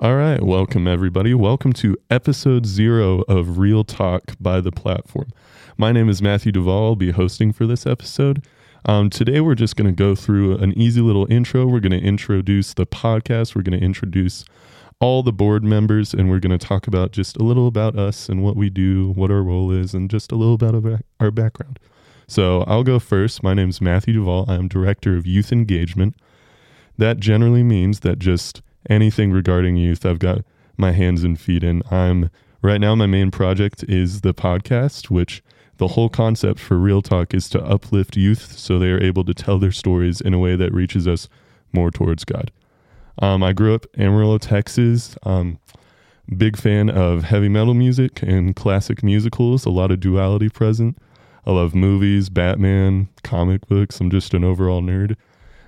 All right, welcome everybody. Welcome to episode zero of Real Talk by the Platform. My name is Matthew Duvall. I'll be hosting for this episode. Um, today, we're just going to go through an easy little intro. We're going to introduce the podcast. We're going to introduce all the board members, and we're going to talk about just a little about us and what we do, what our role is, and just a little about our background. So, I'll go first. My name is Matthew Duvall. I'm Director of Youth Engagement. That generally means that just anything regarding youth, I've got my hands and feet in. I'm right now, my main project is the podcast, which the whole concept for Real Talk is to uplift youth so they are able to tell their stories in a way that reaches us more towards God. Um, I grew up Amarillo, Texas. Um, big fan of heavy metal music and classic musicals, a lot of duality present. I love movies, Batman, comic books. I'm just an overall nerd.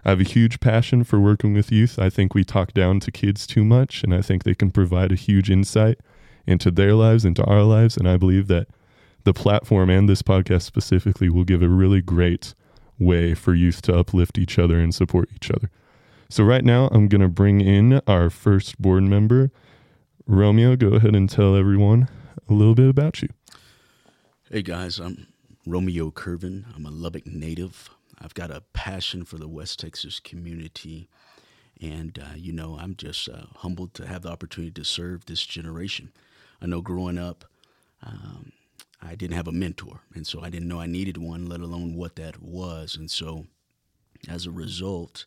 I have a huge passion for working with youth. I think we talk down to kids too much, and I think they can provide a huge insight into their lives, into our lives. And I believe that the platform and this podcast specifically will give a really great way for youth to uplift each other and support each other. So, right now, I'm going to bring in our first board member. Romeo, go ahead and tell everyone a little bit about you. Hey guys, I'm Romeo Curvin. I'm a Lubbock native. I've got a passion for the West Texas community. And, uh, you know, I'm just uh, humbled to have the opportunity to serve this generation. I know growing up, um, I didn't have a mentor. And so I didn't know I needed one, let alone what that was. And so as a result,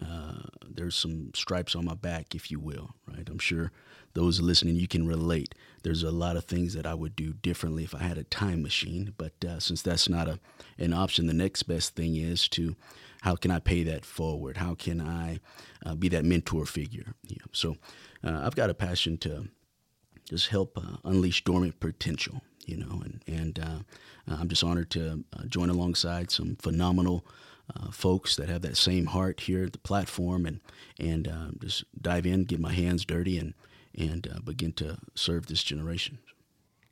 uh, there's some stripes on my back, if you will, right? I'm sure those listening, you can relate. There's a lot of things that I would do differently if I had a time machine, but uh, since that's not a an option, the next best thing is to how can I pay that forward? How can I uh, be that mentor figure? So uh, I've got a passion to just help uh, unleash dormant potential, you know, and and uh, I'm just honored to join alongside some phenomenal uh, folks that have that same heart here at the platform and and uh, just dive in, get my hands dirty, and and uh, begin to serve this generation.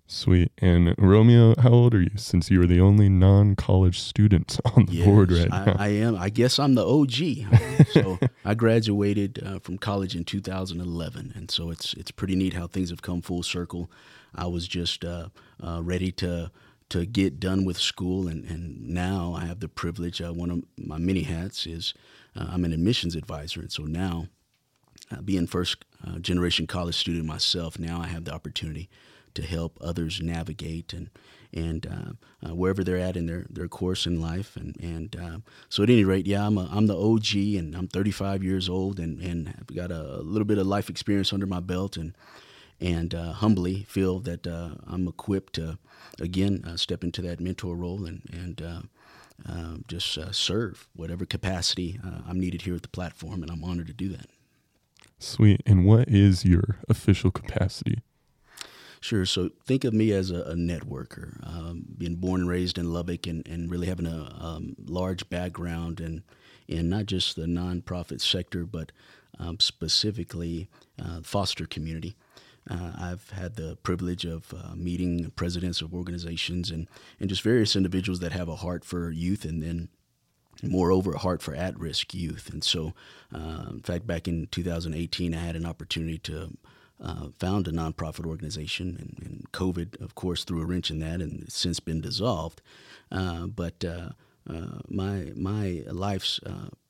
Sweet. And Romeo, how old are you? Since you are the only non-college student on the yes, board right now, I, I, am. I guess I'm the OG. so I graduated uh, from college in 2011, and so it's it's pretty neat how things have come full circle. I was just uh, uh, ready to to get done with school, and, and now I have the privilege. Uh, one of my many hats is uh, I'm an admissions advisor, and so now, uh, being first uh, generation college student myself, now I have the opportunity to help others navigate and and uh, uh, wherever they're at in their, their course in life, and and so at any rate, yeah, I'm a, I'm the OG, and I'm 35 years old, and and I've got a, little bit of life experience under my belt, and and humbly feel that I'm equipped to again uh, step into that mentor role and and uh, uh, just uh, serve whatever capacity uh, I'm needed here at the platform, and I'm honored to do that. Sweet. And what is your official capacity? Sure. So think of me as a, a networker, um, being born and raised in Lubbock, and, and really having a um, large background in in not just the nonprofit sector, but um, specifically uh, foster community. Uh, I've had the privilege of uh, meeting presidents of organizations and, and just various individuals that have a heart for youth and then moreover a heart for at-risk youth and so uh, in fact back in 2018 i had an opportunity to uh, found a nonprofit organization and, and, covid of course threw a wrench in that and it's since been dissolved uh, but uh, my my life's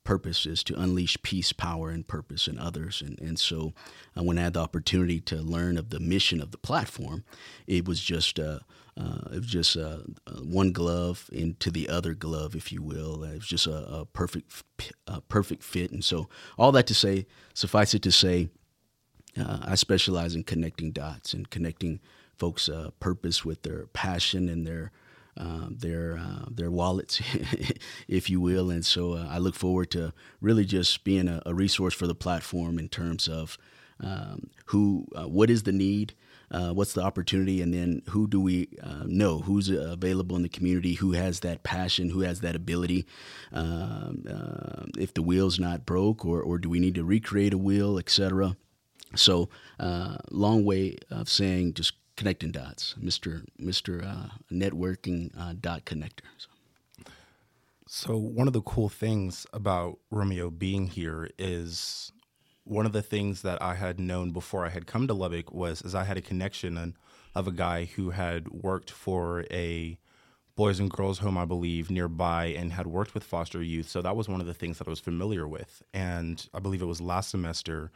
purpose is to unleash peace, power, and purpose in others. And, and so uh, when I had the opportunity to learn of the mission of the platform, it was just uh, uh, it was just uh, uh, one glove into the other glove, if you will. It was just a, a perfect a perfect fit. And so all that to say, suffice it to say, uh, I specialize in connecting dots and connecting folks' purpose with their passion and their uh, their uh, their wallets, if you will. And so uh, I look forward to really just being a, a, resource for the platform in terms of um, who, uh, what is the need, uh, what's the opportunity, and then who do we know who's available in the community, who has that passion, who has that ability. Um, if the wheel's not broke, or or do we need to recreate a wheel, etc. So, long way of saying just connecting dots, Mister Mister uh, Networking uh, Dot Connector. So. so one of the cool things about Romeo being here is one of the things that I had known before I had come to Lubbock was is I had a connection and, of a guy who had worked for a boys and girls home, I believe, nearby and had worked with foster youth. So that was one of the things that I was familiar with. And I believe it was last semester,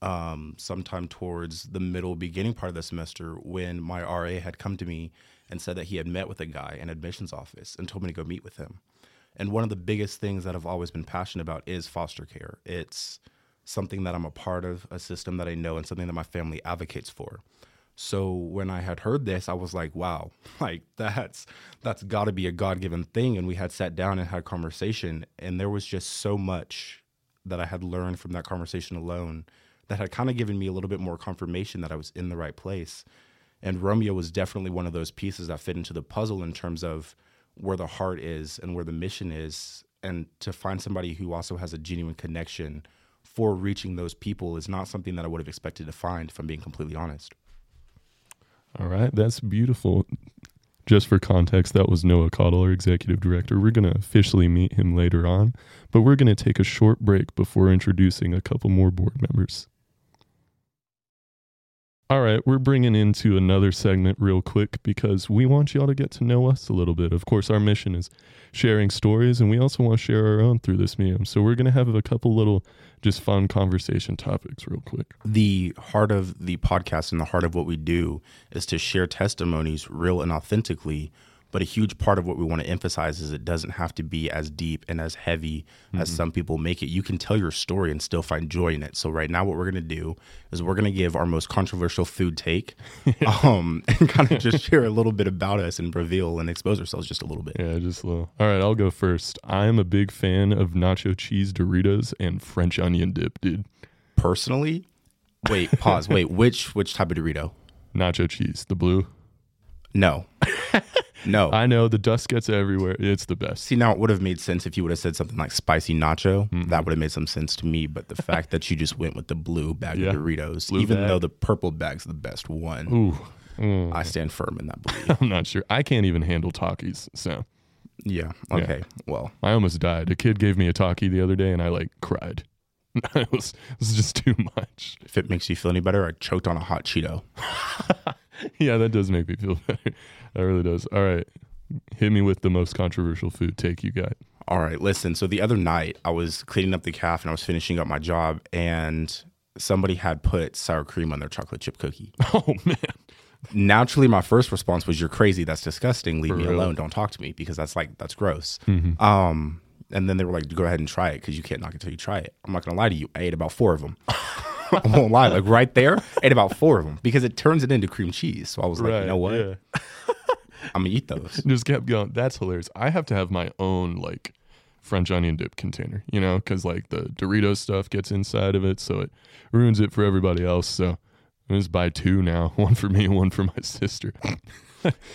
um, sometime towards the middle, beginning part of the semester, when my RA had come to me and said that he had met with a guy in admissions office and told me to go meet with him. And one of the biggest things that I've always been passionate about is foster care. It's something that I'm a part of, a system that I know, and something that my family advocates for. So when I had heard this, I was like, wow, like that's that's got to be a God-given thing and we had sat down and had conversation and there was just so much that I had learned from that conversation alone that had kind of given me a little bit more confirmation that I was in the right place. And Romeo was definitely one of those pieces that fit into the puzzle in terms of where the heart is and where the mission is and to find somebody who also has a genuine connection for reaching those people is not something that I would have expected to find if I'm being completely honest. All right, that's beautiful. Just for context, that was Noah Cottle, our executive director. We're going to officially meet him later on, but we're going to take a short break before introducing a couple more board members. All right, we're bringing into another segment real quick because we want y'all to get to know us a little bit. Of course, our mission is sharing stories, and we also want to share our own through this medium. So we're going to have a couple little just fun conversation topics real quick. The heart of the podcast and the heart of what we do is to share testimonies real and authentically but a huge part of what we want to emphasize is it doesn't have to be as deep and as heavy mm-hmm. as some people make it. You can tell your story and still find joy in it. So right now, what we're going to do is we're going to give our most controversial food take, um, and kind of just share a little bit about us and reveal and expose ourselves just a little bit. Yeah, just a little. All right, I'll go first. I'm a big fan of nacho cheese Doritos and French onion dip, dude. Personally, wait, pause. wait, which which type of Dorito? Nacho cheese, the blue. No. No. I know the dust gets everywhere. It's the best. See, now it would have made sense if you would have said something like spicy nacho. Mm-hmm. That would have made some sense to me. But the fact that you just went with the blue bag yeah. of Doritos, blue even bag. though the purple bag's the best one, Ooh. Mm. I stand firm in that belief. I'm not sure. I can't even handle Takis. So, yeah. Okay. Yeah. Well, I almost died. A kid gave me a Taki the other day and I like cried. it, was, it was just too much. If it makes you feel any better, I choked on a hot Cheeto. yeah, that does make me feel better. That really does. All right. Hit me with the most controversial food take you got. All right, listen. So the other night I was cleaning up the calf and I was finishing up my job and somebody had put sour cream on their chocolate chip cookie. Oh man. Naturally, my first response was, "You're crazy. That's disgusting. Leave For me real? alone. Don't talk to me because that's like that's gross." Mm-hmm. Um, and then they were like, "Go ahead and try it because you can't knock it till you try it." I'm not gonna lie to you. I ate about four of them. I won't lie. Like right there, ate about four of them because it turns it into cream cheese. So I was like, right, you know what? Yeah. I'm gonna eat those. Just kept going. That's hilarious. I have to have my own like French onion dip container, you know, because like the Doritos stuff gets inside of it, so it ruins it for everybody else. So I just buy two now, one for me one for my sister.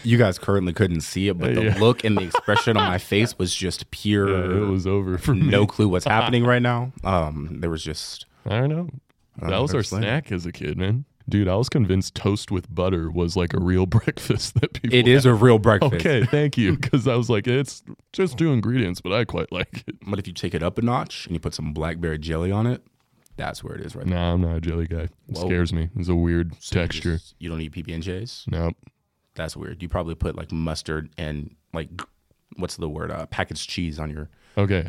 you guys currently couldn't see it, but the yeah. look and the expression on my face was just pure. Yeah, it was over for me. no clue what's happening right now. Um, there was just I don't know. That was our snack as a kid, man. Dude, I was convinced toast with butter was like a real breakfast that people. It is a real breakfast. Okay, thank you. Because I was like, it's just two ingredients, but I quite like it. But if you take it up a notch and you put some blackberry jelly on it, that's where it is right nah, now. I'm not a jelly guy. It Whoa. scares me. It's a weird so texture. You, just, you don't eat PB and J's. Nope. That's weird. You probably put like mustard and like what's the word? Uh, packaged cheese on your. Okay,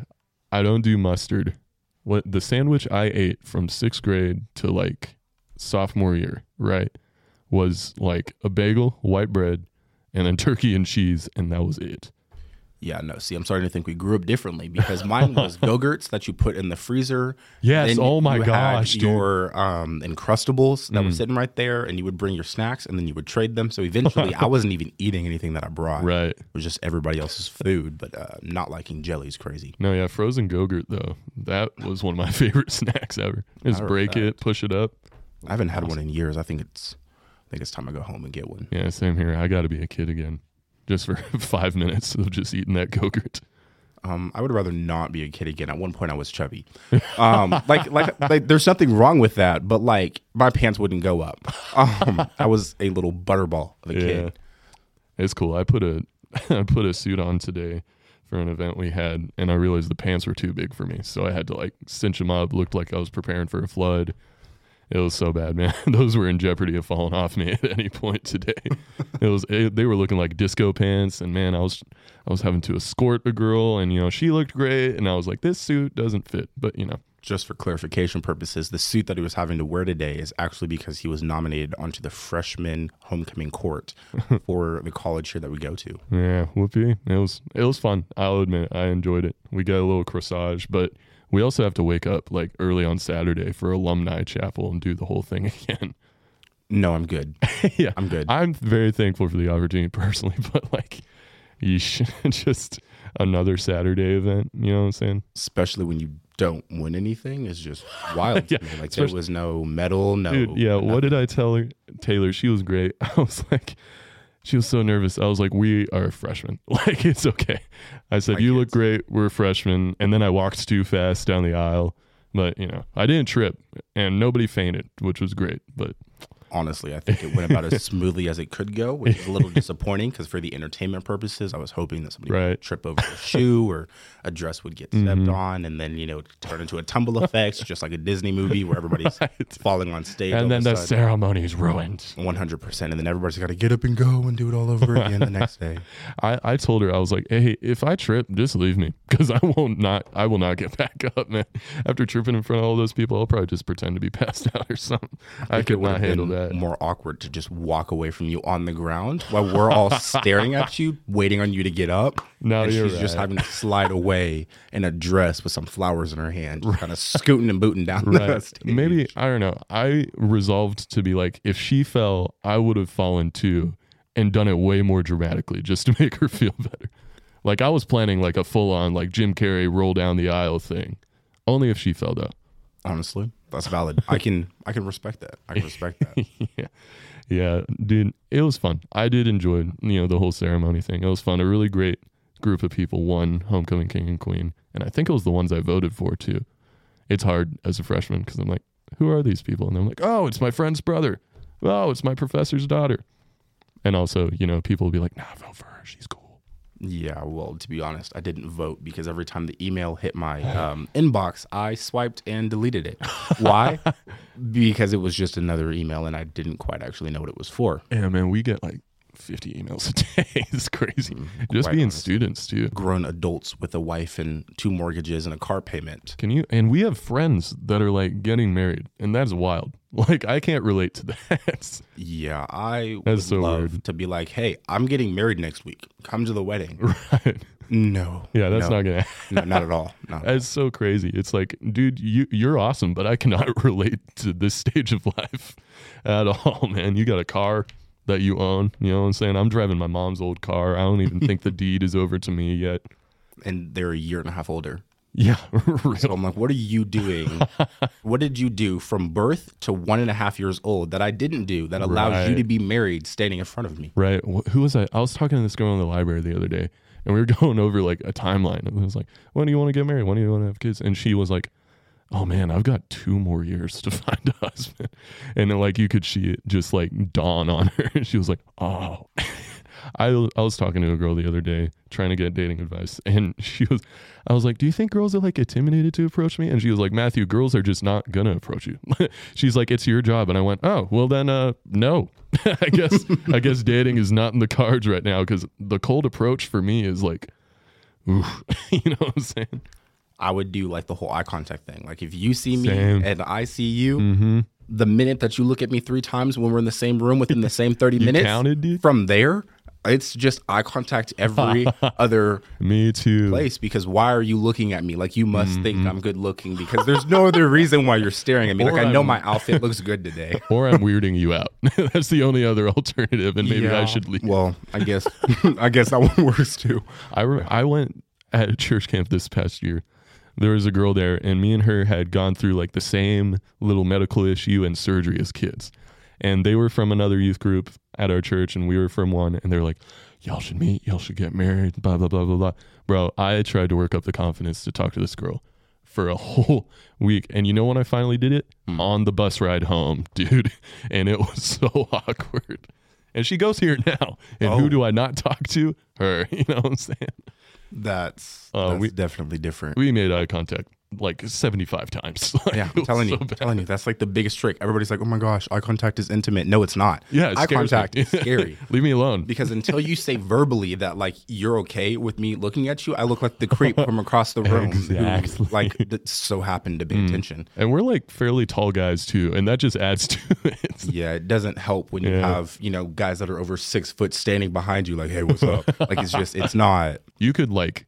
I don't do mustard. What the sandwich I ate from sixth grade to like sophomore year, right, was like a bagel, white bread, and then turkey and cheese, and that was it. Yeah, no. See, I'm starting to think we grew up differently because mine was Go-Gurts that you put in the freezer. Yes. Then oh my gosh. your um, Uncrustables that mm. were sitting right there, and you would bring your snacks, and then you would trade them. So eventually, I wasn't even eating anything that I brought. Right. It was just everybody else's food, but uh, not liking jellies crazy. No, yeah, frozen Go-Gurt though. That was one of my favorite snacks ever. Just break it, push it up. I haven't had one in years. I think it's I think it's time to go home and get one. Yeah, same here. I got to be a kid again, just for five minutes of just eating that Go-Gurt. Um, I would rather not be a kid again. At one point, I was chubby. Um, like, like, like, there's nothing wrong with that, but like, my pants wouldn't go up. Um, I was a little butterball of a yeah. kid. It's cool. I put a, I put a suit on today for an event we had, and I realized the pants were too big for me, so I had to like cinch them up. Looked like I was preparing for a flood. It was so bad, man. Those were in jeopardy of falling off me at any point today. it was it, they were looking like disco pants, and man, I was I was having to escort a girl, and you know she looked great, and I was like, this suit doesn't fit, but you know, Just for clarification purposes, the suit that he was having to wear today is actually because he was nominated onto the freshman homecoming court for the college here that we go to. yeah, whoopee. It was it was fun. I'll admit, I enjoyed it. We got a little corsage, but we also have to wake up like early on Saturday for alumni chapel and do the whole thing again. No, I'm good. yeah, I'm good. I'm very thankful for the opportunity personally, but like, you should just another Saturday event. You know what I'm saying? Especially when you don't win anything is just wild. Yeah, to me. Like there was no medal, no. Dude, yeah. What did I tell her? Taylor, she was great. I was like, she was so nervous. I was like, we are freshmen. Like, it's okay. I said, My you look great. We're freshmen. And then I walked too fast down the aisle. But, you know, I didn't trip and nobody fainted, which was great. But honestly, I think it went about as smoothly as it could go, which is a little disappointing because for the entertainment purposes, I was hoping that somebody Right. would trip over a shoe or a dress would get stepped Mhm. on, and then you know turn into a tumble effect, just like a Disney movie where everybody's falling on stage. and then the ceremony is ruined. one hundred percent, and then everybody's got to get up and go and do it all over again the next day. I, I told her I was like, hey, if I trip, just leave me because I won't not I will not get back up, man. After tripping in front of all those people, I'll probably just pretend to be passed out or something. I, think could not handle been that. More awkward to just walk away from you on the ground while we're all staring at you, waiting on you to get up. No, and you're she's just having to slide away in a dress with some flowers in her hand, kind of scooting and booting down the Right. Maybe I don't know. I resolved to be like, if she fell, I would have fallen too, and done it way more dramatically just to make her feel better. Like I was planning like a full on like Jim Carrey roll down the aisle thing. Only if she fell though. Honestly, that's valid. I can I can respect that. I can respect that. yeah. Yeah, dude, it was fun. I did enjoy, you know, the whole ceremony thing. It was fun. A really great group of people won Homecoming King and Queen, and I think it was the ones I voted for too. It's hard as a freshman because I'm like, who are these people? And I'm like, oh, it's my friend's brother. Oh, it's my professor's daughter. And also, you know, people will be like, nah, vote for her. She's cool. Yeah, well, to be honest, I didn't vote because every time the email hit my um, inbox, I swiped and deleted it. Why? because it was just another email and I didn't quite actually know what it was for. Yeah, man, we get like 50 emails a day. it's crazy. Just being honestly. students too. Grown adults with a wife and two mortgages and a car payment. Can you? And we have friends that are like getting married, and that's wild. Like I can't relate to that. Yeah, I would so love weird. to be like, hey, I'm getting married next week. Come to the wedding. right? No. Yeah, that's no, not gonna. no, not at all. Not at all. That's so crazy. It's like, dude, you you're awesome, but I cannot relate to this stage of life at all, man. You got a car that you own. You know what I'm saying? I'm driving my mom's old car. I don't even think the deed is over to me yet. And they're a year and a half older. Yeah, So real. I'm like, what are you doing? what did you do from birth to one and a half years old that I didn't do that allows you to be married standing in front of me? Right. Who was I? I was talking to this girl in the library the other day, and we were going over like a timeline. And it was like, when do you want to get married? When do you want to have kids? And she was like, oh man, I've got two more years to find a husband. And then, like you could see it just like dawn on her. And she was like, oh. I, I was talking to a girl the other day trying to get dating advice and she was I was like do you think girls are like intimidated to approach me and she was like Matthew girls are just not gonna approach you she's like it's your job and I went oh well then uh no I guess I guess dating is not in the cards right now because the cold approach for me is like oof, you know what I'm saying I would do like the whole eye contact thing. Like if you see me Same. and I see you, mm-hmm. the minute that you look at me three times when we're in the same room within the same 30 minutes, counted, from there, it's just eye contact every other me too place because why are you looking at me like you must Mm-hmm. think I'm good looking because there's no other reason why you're staring at me. Like I know I'm- my outfit looks good today. or I'm weirding you out that's the only other alternative and maybe I should leave Well, I guess I guess that one works too. I re- I went at a church camp this past year. There was a girl there, and me and her had gone through like the same little medical issue and surgery as kids. And they were from another youth group at our church, and we were from one. And they're like, "Y'all should meet. Y'all should get married." Blah blah blah blah blah. Bro, I tried to work up the confidence to talk to this girl for a whole week, and you know when I finally did it on the bus ride home, dude, and it was so awkward. And she goes here now, and Oh. who do I not talk to? Her. You know what I'm saying? That's, Uh, that's we- definitely different. We made eye contact like 75 times. Like, yeah, I'm telling you, telling you, that's like the biggest trick. Everybody's like, "Oh my gosh, eye contact is intimate." No, it's not. Yeah, it eye scares me. contact is scary. Leave me alone. Because until you say verbally that like you're okay with me looking at you, I look like the creep from across the room Exactly. who like that so happened to pay mm. attention. And we're like fairly tall guys too, and that just adds to it. Yeah, it doesn't help when you Yeah. have you know guys that are over six foot standing behind you, like, "Hey, what's up?" like it's just it's not. You could like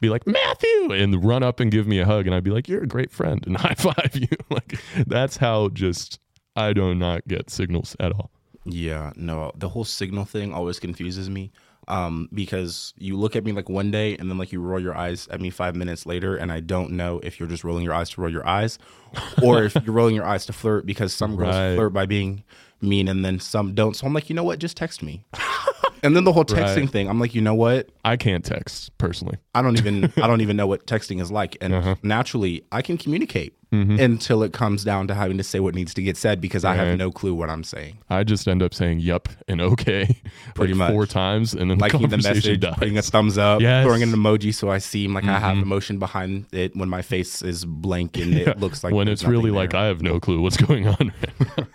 be like Matthew and run up and give me a hug, and I'd be like, "You're a great friend," and high five you. like that's how just I do not get signals at all. Yeah, no, the whole signal thing always confuses me. Um, because you look at me like one day and then like you roll your eyes at me five minutes later, and I don't know if you're just rolling your eyes to roll your eyes, or if you're rolling your eyes to flirt because some girls Right. flirt by being mean and then some don't. So I'm like, you know what? Just text me. and then the whole texting Right. thing, I'm like, you know what? I can't text personally. I don't even I don't even know what texting is like. And Uh-huh. naturally, I can communicate Mm-hmm. until it comes down to having to say what needs to get said because I have no clue what I'm saying. I just end up saying "yup" and "okay" Pretty like four times, and then the liking the conversation message, dies. putting a thumbs up, Yes. Mm-hmm. throwing an emoji so I seem like I have emotion behind it when my face is blank and it looks like when it's really nothing like. I have no clue what's going on. Right.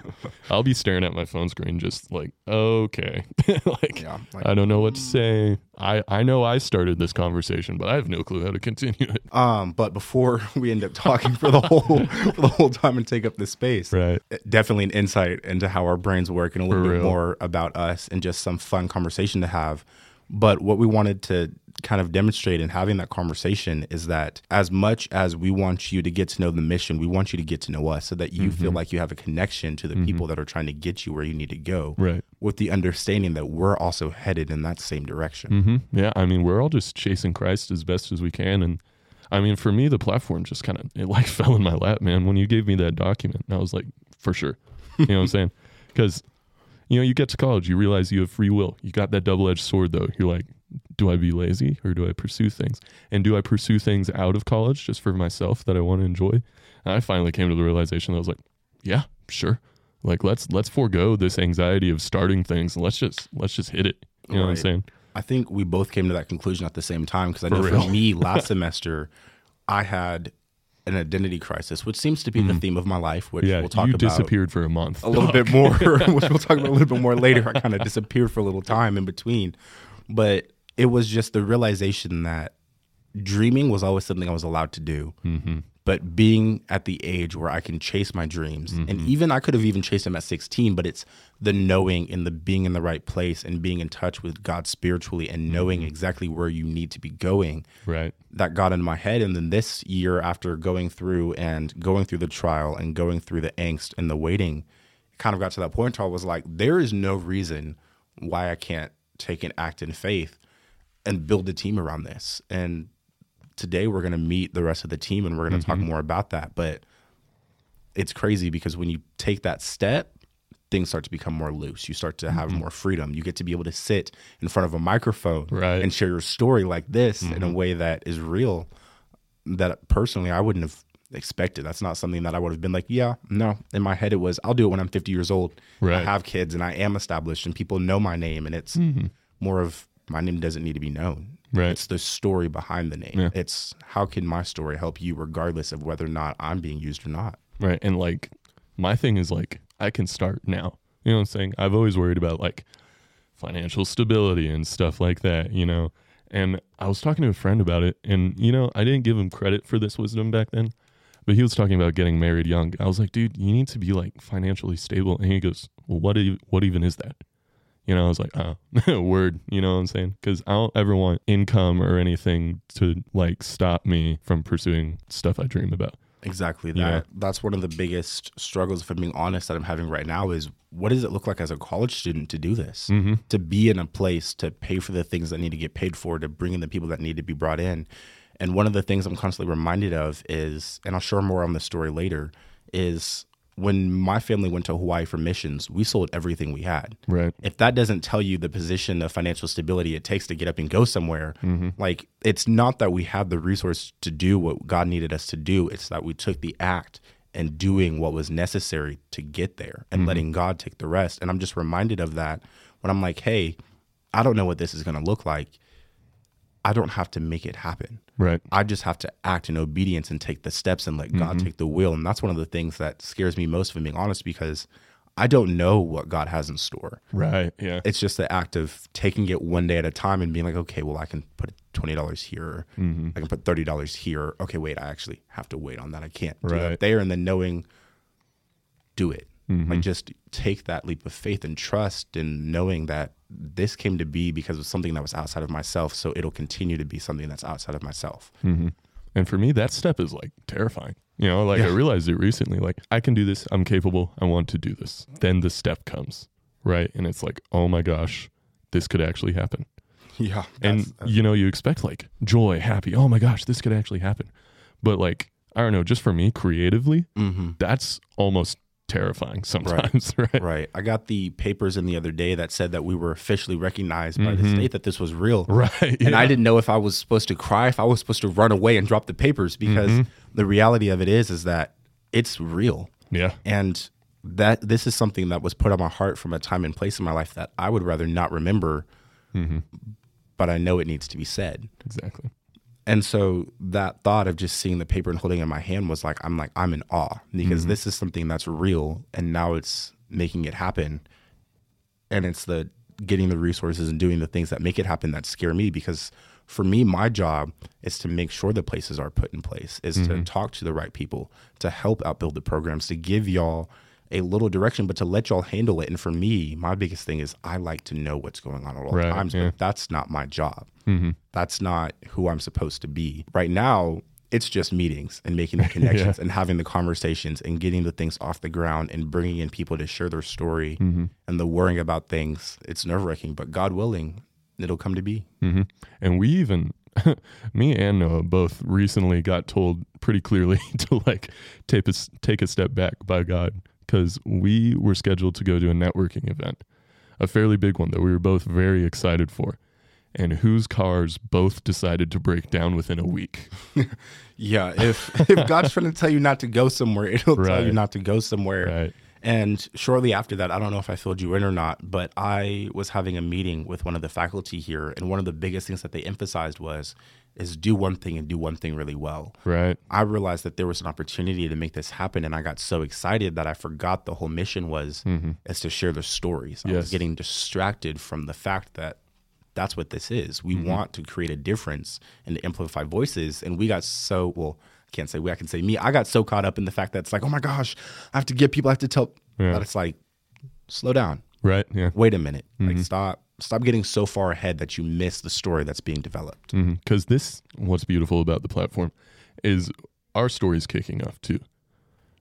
I'll be staring at my phone screen, just like okay, like, Yeah, like- I don't know what to say. I I know I started this conversation, but I have no clue how to continue it. Um, but before we end up talking for the whole for the whole time and take up this space, Right. definitely an insight into how our brains work and a little For bit real. more about us and just some fun conversation to have. But what we wanted to kind of demonstrate in having that conversation is that as much as we want you to get to know the mission, we want you to get to know us so that you feel like you have a connection to the people that are trying to get you where you need to go. Right. With the understanding that we're also headed in that same direction. hmm Yeah, I mean, we're all just chasing Christ as best as we can, and I mean, for me, the platform just kind of it like fell in my lap, man. When you gave me that document, I was like, for sure, you know what I'm saying? Because you know, you get to college, you realize you have free will. You got that double edged sword, though. You're like, do I be lazy or do I pursue things? And do I pursue things out of college just for myself that I want to enjoy? And I finally came to the realization that I was like, yeah, sure. Like let's let's forego this anxiety of starting things and let's just let's just hit it. You know what I'm saying? I think we both came to that conclusion at the same time because I For know real. for me last semester, I had an identity crisis, which seems to be the hmm. theme of my life, which. Yeah, we'll talk you about disappeared for a month. a little bit more, which we'll talk about a little bit more later. I kind of disappeared for a little time in between, but it was just the realization that dreaming was always something I was allowed to do. Mm-hmm. But being at the age where I can chase my dreams, and Mm-hmm. even I could have even chased them at 16, but it's the knowing and the being in the right place and being in touch with God spiritually and knowing Mm-hmm. exactly where you need to be going Right. that got in my head. And then this year, after going through and going through the trial and going through the angst and the waiting, it kind of got to that point where I was like, there is no reason why I can't take an act in faith and build a team around this. And today we're going to meet the rest of the team and we're going to talk mm-hmm. more about that. But it's crazy because when you take that step, things start to become more loose. You start to have mm-hmm. more freedom. You get to be able to sit in front of a microphone Right. and share your story like this in a mm-hmm. way that is real that personally I wouldn't have expected. That's not something that I would have been like, yeah, no. In my head it was I'll do it when I'm 50 years old. I have kids and I am established and people know my name and it's more of my name doesn't need to be known. Right. It's the story behind the name. Yeah. It's how can my story help you regardless of whether or not I'm being used or not. Right. And like my thing is like I can start now. You know what I'm saying? I've always worried about like financial stability and stuff like that, you know. And I was talking to a friend about it and you know, I didn't give him credit for this wisdom back then. But he was talking about getting married young. I was like, dude, you need to be like financially stable. And he goes, well, what, e- what even is that? You know, I was like, oh, word. You know what I'm saying? Because I don't ever want income or anything to like stop me from pursuing stuff I dream about. Exactly that. Yeah. That's one of the biggest struggles, if I'm being honest, that I'm having right now is what does it look like as a college student to do this? Mm-hmm. To be in a place to pay for the things that need to get paid for, to bring in the people that need to be brought in. And one of the things I'm constantly reminded of is, and I'll share more on the story later, is when my family went to Hawaii for missions, we sold everything we had Right. if that doesn't tell you the position of financial stability it takes to get up and go somewhere, mm-hmm. like it's not that we have the resource to do what God needed us to do. It's that we took the act and doing what was necessary to get there and mm-hmm. letting God take the rest. And I'm just reminded of that when I'm like, hey, I don't know what this is going to look like. I don't have to make it happen. Right. I just have to act in obedience and take the steps and let God mm-hmm. take the wheel. And that's one of the things that scares me most, if I'm being honest, because I don't know what God has in store. Right. Yeah. It's just the act of taking it one day at a time and being like, okay, well, I can put twenty dollars here. Mm-hmm. I can put thirty dollars here. Okay, wait, I actually have to wait on that. I can't do Right. that there. And then knowing, do it. Like mm-hmm. just take that leap of faith and trust and knowing that this came to be because of something that was outside of myself. So it'll continue to be something that's outside of myself. hmm And for me, that step is like terrifying. You know, like I realized it recently. Like I can do this. I'm capable. I want to do this. Then the step comes, right? And it's like, oh my gosh, this could actually happen. Yeah. and you know, you expect like joy, happy. Oh my gosh, this could actually happen. But like, I don't know, just for me creatively, hmm that's almost terrifying sometimes, right? Right. I got the papers in the other day that said that we were officially recognized by the Mhm. state that this was real. Right. And I didn't know if I was supposed to cry, if I was supposed to run away and drop the papers because Mhm. the reality of it is is that it's real. Yeah. And that this is something that was put on my heart from a time and place in my life that I would rather not remember, hmm but I know it needs to be said. Exactly. And so that thought of just seeing the paper and holding it in my hand was like, I'm like, I'm in awe because mm-hmm. this is something that's real. And now it's making it happen. And it's the getting the resources and doing the things that make it happen that scare me because for me, my job is to make sure the places are put in place, is to mm-hmm. talk to the right people, to help out build the programs, to give y'all a little direction, but to let y'all handle it. And for me, my biggest thing is I like to know what's going on at all Right, times, yeah. but that's not my job hmm that's not who I'm supposed to be. Right now, it's just meetings and making the connections and having the conversations and getting the things off the ground and bringing in people to share their story hmm and the worrying about things. It's nerve wracking, but God willing, it'll come to be. hmm And we even, me and Noah both recently got told pretty clearly to like take a, take a step back by God because we were scheduled to go to a networking event, a fairly big one that we were both very excited for, and whose cars both decided to break down within a week. Yeah, if if God's trying to tell you not to go somewhere, it'll tell you not to go somewhere. Right. And shortly after that, I don't know if I filled you in or not, but I was having a meeting with one of the faculty here, and one of the biggest things that they emphasized was is do one thing and do one thing really well. Right. I realized that there was an opportunity to make this happen, and I got so excited that I forgot the whole mission was mm-hmm. is to share the stories. I Yes. was getting distracted from the fact that that's what this is. We mm-hmm. want to create a difference and to amplify voices, and we got so well. I can't say we. I can say me. I got so caught up in the fact that it's like, oh my gosh, I have to get people. I have to tell. Yeah. But it's like, slow down. Right. Yeah. Wait a minute. Like mm-hmm. stop. Stop getting so far ahead that you miss the story that's being developed. Mm-hmm. Because this, what's beautiful about the platform is our story's kicking off too.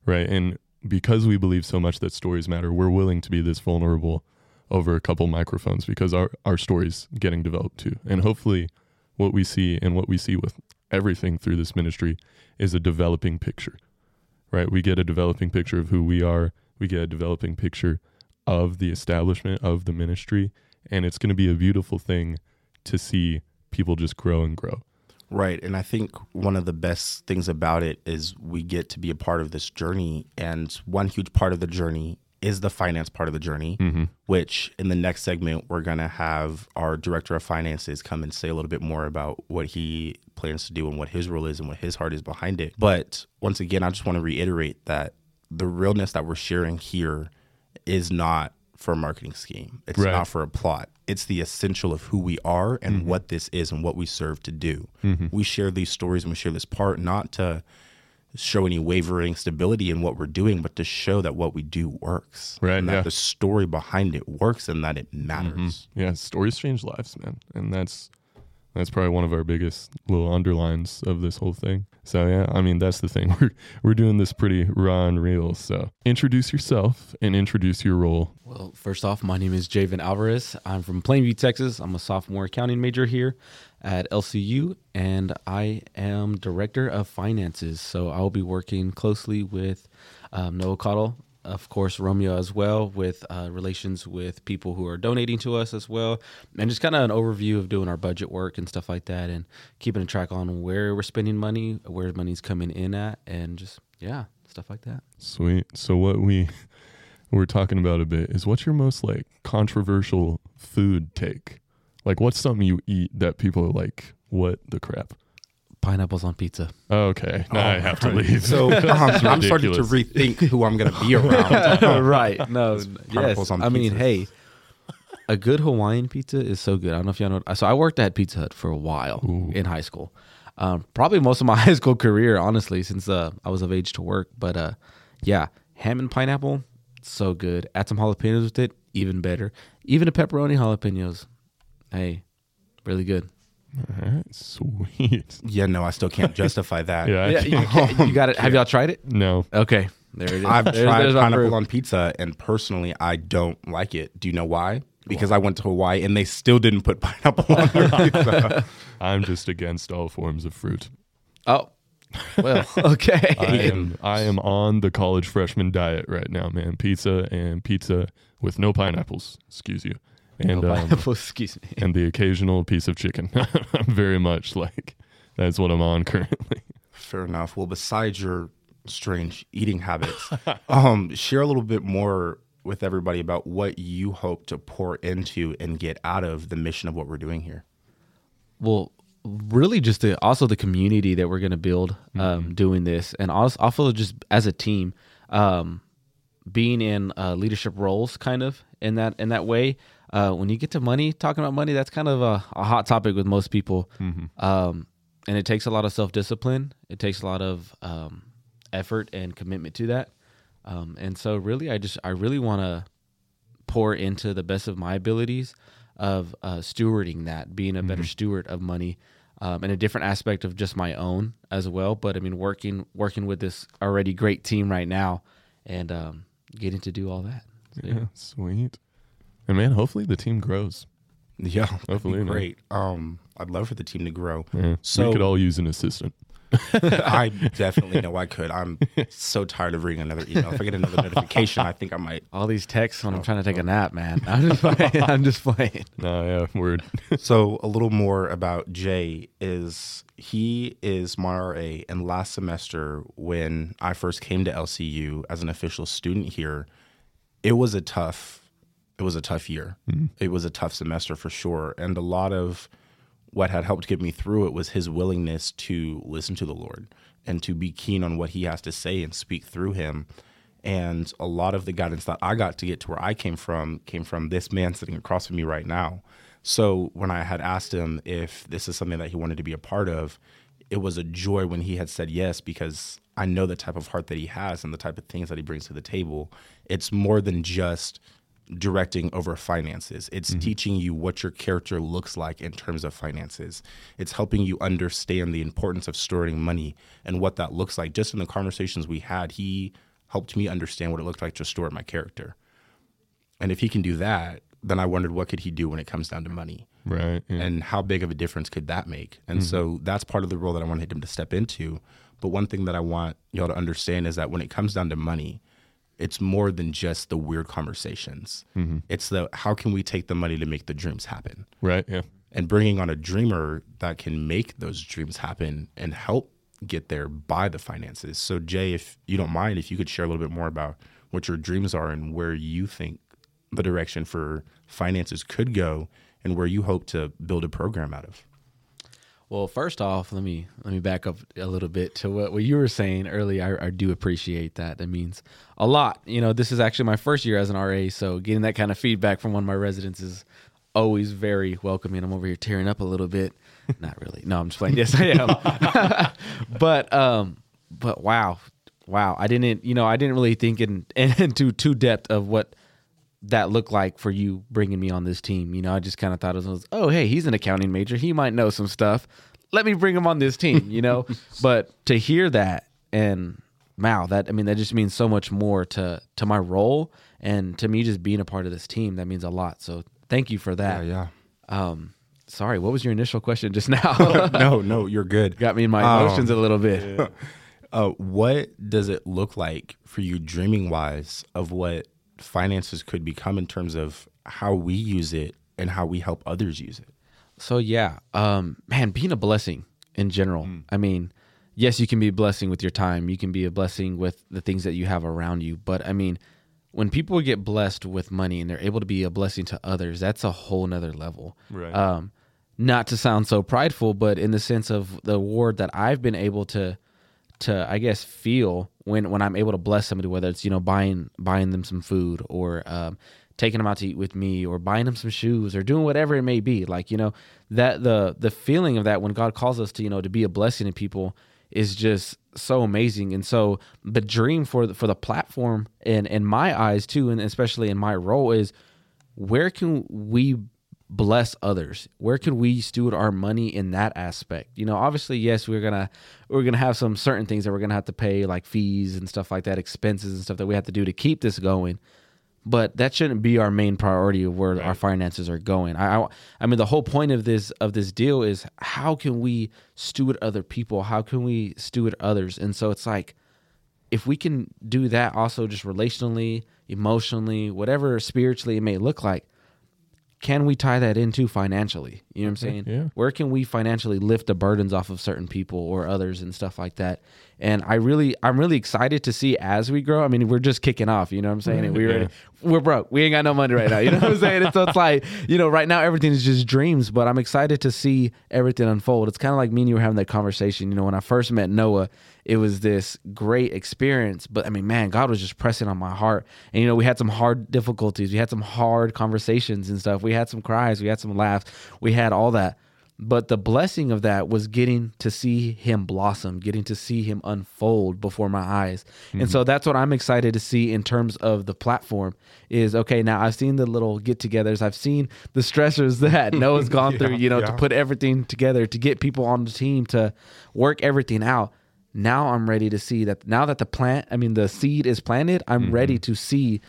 Right. And because we believe so much that stories matter, we're willing to be this vulnerable over a couple microphones because our, our story's getting developed too. And hopefully, what we see and what we see with everything through this ministry is a developing picture. Right. We get a developing picture of who we are, we get a developing picture of the establishment of the ministry. And it's going to be a beautiful thing to see people just grow and grow. Right. And I think one of the best things about it is we get to be a part of this journey. And one huge part of the journey is the finance part of the journey, mm-hmm. which in the next segment, we're going to have our director of finances come and say a little bit more about what he plans to do and what his role is and what his heart is behind it. But once again, I just want to reiterate that the realness that we're sharing here is not for a marketing scheme. It's Right. not for a plot. It's the essential of who we are and what this is and what we serve to do. We share these stories and we share this part not to show any wavering stability in what we're doing, but to show that what we do works. Right, And that yeah. Mm-hmm. the story behind it works and that it matters. Yeah, stories change lives, man, and that's that's probably one of our biggest little underlines of this whole thing. So yeah, I mean that's the thing. We're we're doing this pretty raw and real. So introduce yourself and introduce your role. Well, first off, my name is Javen Alvarez. I'm from Plainview, Texas. I'm a sophomore accounting major here at LCU, and I am director of finances. So I'll be working closely with um, Noah Cottle, of course, Romeo as well, with uh, relations with people who are donating to us as well, and just kind of an overview of doing our budget work and stuff like that, and keeping a track on where we're spending money, where money's coming in at, and just yeah, stuff like that. Sweet. So what we we're talking about a bit is what's your most like controversial food take? Like what's something you eat that people are like, what the crap? Pineapples on pizza. Okay, now I have to leave. So um, That's I'm starting to rethink who I'm going to be around. right. No. Yes. pineapples on I mean, hey, a good Hawaiian pizza is so good. I don't know if y'all know. So I worked at Pizza Hut for a while in high school. Um, probably most of my high school career, honestly, since uh, I was of age to work. But uh, yeah, ham and pineapple, so good. Add some jalapenos with it, even better. Even a pepperoni jalapenos, hey, really good. All right, sweet. yeah, no, I still can't justify that. Yeah, I Yeah, you, ca- you got it. Have y'all tried it? no. Okay, there it is. I've There's- tried there's pineapple on pizza, and personally, I don't like it. Do you know why? Because I went to Hawaii and they still didn't put pineapple on their pizza. I'm just against all forms of fruit. Oh, well, okay. I am I am on the college freshman diet right now, man. Pizza and pizza with no pineapples, excuse you, and um, pineapple, excuse me. and the occasional piece of chicken. I'm very much like that's what I'm on currently. Fair enough. Well, besides your strange eating habits, um, share a little bit more with everybody about what you hope to pour into and get out of the mission of what we're doing here. well really just the also the community that we're going to build um, doing this and also, also just as a team um, being in uh, leadership roles kind of in that in that way uh, when you get to money talking about money that's kind of a, a hot topic with most people um, and it takes a lot of self-discipline it takes a lot of um, effort and commitment to that um, and so really i just i really want to pour into the best of my abilities of uh, stewarding that, being a better steward of money, um, and a different aspect of just my own as well. But I mean, working working with this already great team right now, and um, getting to do all that. So, yeah. Yeah, sweet. And man, hopefully the team grows. Yeah, that'd Hopefully, be great. Um, I'd love for the team to grow. Yeah, So- we could all use an assistant. I definitely know I could. I'm so tired of reading another email. If I get another notification, I think I might. All these texts when I'm trying to take a nap, man. I'm just playing. I'm just playing. No, yeah, word. So a little more about Jay is he is my RA, and last semester when I first came to LCU as an official student here, it was a tough, it was a tough year. Hmm. It was a tough semester for sure, and a lot of what had helped get me through it was his willingness to listen to the Lord and to be keen on what he has to say and speak through him. And a lot of the guidance that I got to get to where I came from came from this man sitting across from me right now. So when I had asked him if this is something that he wanted to be a part of, it was a joy when he had said yes because I know the type of heart that he has and the type of things that he brings to the table. It's more than just directing over finances. It's mm-hmm. teaching you what your character looks like in terms of finances. It's helping you understand the importance of storing money and what that looks like. Just in the conversations we had, he helped me understand what it looked like to store my character. And if he can do that, then I wondered what could he do when it comes down to money Right. Yeah. and how big of a difference could that make? And mm-hmm. so that's part of the role that I wanted him to step into. But one thing that I want y'all to understand is that when it comes down to money, it's more than just the weird conversations. Mm-hmm. It's the how can we take the money to make the dreams happen? right. Yeah. And bringing on a dreamer that can make those dreams happen and help get there by the finances. So, Jay, if you don't mind, if you could share a little bit more about what your dreams are and where you think the direction for finances could go and where you hope to build a program out of. Well, first off, let me let me back up a little bit to what, what you were saying earlier. I, I do appreciate that. That means a lot. You know, this is actually my first year as an RA, so getting that kind of feedback from one of my residents is always very welcoming. I'm over here tearing up a little bit. Not really. No, I'm just playing. Yes, I am. but um, but wow, wow. I didn't. You know, I didn't really think in into too depth of what that look like for you bringing me on this team. You know, I just kind of thought it was, oh, hey, he's an accounting major. He might know some stuff. Let me bring him on this team, you know? but to hear that and wow, that, I mean, that just means so much more to, to my role and to me just being a part of this team. That means a lot. So thank you for that. yeah. Um, sorry, what was your initial question just now? no, no, you're good. Got me in my Um, emotions a little bit. Uh, what does it look like for you, dreaming wise, of what finances could become in terms of how we use it and how we help others use it? So yeah, um, man, being a blessing in general. I mean, yes, you can be a blessing with your time. You can be a blessing with the things that you have around you. But I mean, when people get blessed with money and they're able to be a blessing to others, that's a whole nother level. Right. Um, not to sound so prideful, but in the sense of the award that I've been able to to I guess feel when when I'm able to bless somebody, whether it's you know buying buying them some food or um, taking them out to eat with me or buying them some shoes or doing whatever it may be. Like you know that the the feeling of that when God calls us to you know to be a blessing to people is just so amazing. And so the dream for the, for the platform and in my eyes too, and especially in my role is where can we bless others. Where can we steward our money in that aspect? You know obviously yes we're gonna we're gonna have some certain things that we're gonna have to pay like fees and stuff like that expenses and stuff that we have to do to keep this going. But that shouldn't be our main priority of where right. our finances are going. I, I i mean the whole point of this of this deal is how can we steward other people? How can we steward others? And so it's like if we can do that also just relationally emotionally whatever spiritually it may look like can we tie that into financially? You know what I'm saying? Yeah. Where can we financially lift the burdens off of certain people or others and stuff like that? And I really, I'm really excited to see as we grow. I mean, we're just kicking off. You know what I'm saying? And we were, yeah. we're broke. We ain't got no money right now. You know what I'm saying? And so it's like, you know, right now everything is just dreams. But I'm excited to see everything unfold. It's kind of like me and you were having that conversation. You know, when I first met Noah, it was this great experience. But I mean, man, God was just pressing on my heart. And you know, we had some hard difficulties. We had some hard conversations and stuff. We had some cries. We had some laughs. We had all that. But the blessing of that was getting to see him blossom, getting to see him unfold before my eyes. Mm-hmm. And so that's what I'm excited to see in terms of the platform is okay, now I've seen the little get togethers, I've seen the stressors that Noah's gone yeah, through, you know, yeah. to put everything together, to get people on the team to work everything out now I'm ready to see that now that the plant, I mean, the seed is planted, I'm mm-hmm. ready to see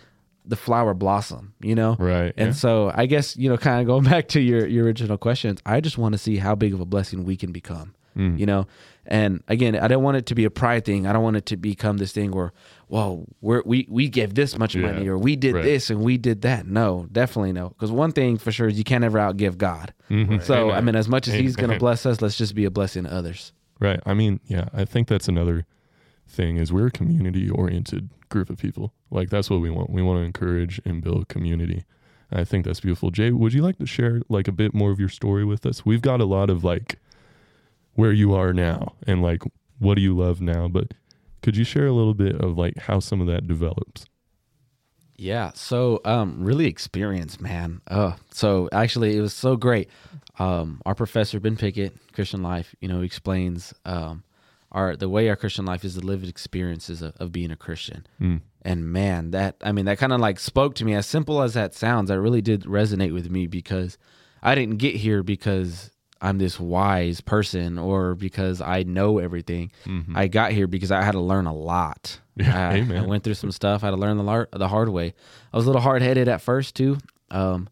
the flower blossom, you know? Right. And yeah. so I guess, you know, kind of going back to your, your original questions, I just want to see how big of a blessing we can become, mm. you know? And again, I don't want it to be a pride thing. I don't want it to become this thing where, well, we're, we, we give this much yeah. money or we did right. this and we did that. No, definitely no. Because one thing for sure is you can't ever outgive God. Mm-hmm. So, Amen. I mean, as much as Amen. he's going to bless us, let's just be a blessing to others. Right. I mean, yeah, I think that's another thing is we're a community oriented group of people. Like that's what we want. We want to encourage and build community. I think that's beautiful. Jay, would you like to share like a bit more of your story with us? We've got a lot of like where you are now and like what do you love now, but could you share a little bit of like how some of that develops? Yeah, so um really experienced, man. Uh so actually it was so great. Um our professor Ben Pickett, Christian Life, you know, explains um our the way our Christian life is the lived experiences of, of being a Christian. Mm. And man, that I mean, that kind of like spoke to me. As simple as that sounds, that really did resonate with me because I didn't get here because I'm this wise person or because I know everything. Mm-hmm. I got here because I had to learn a lot. Yeah, I, I, went through some stuff. I had to learn the lar- the hard way. I was a little hard headed at first too. Um,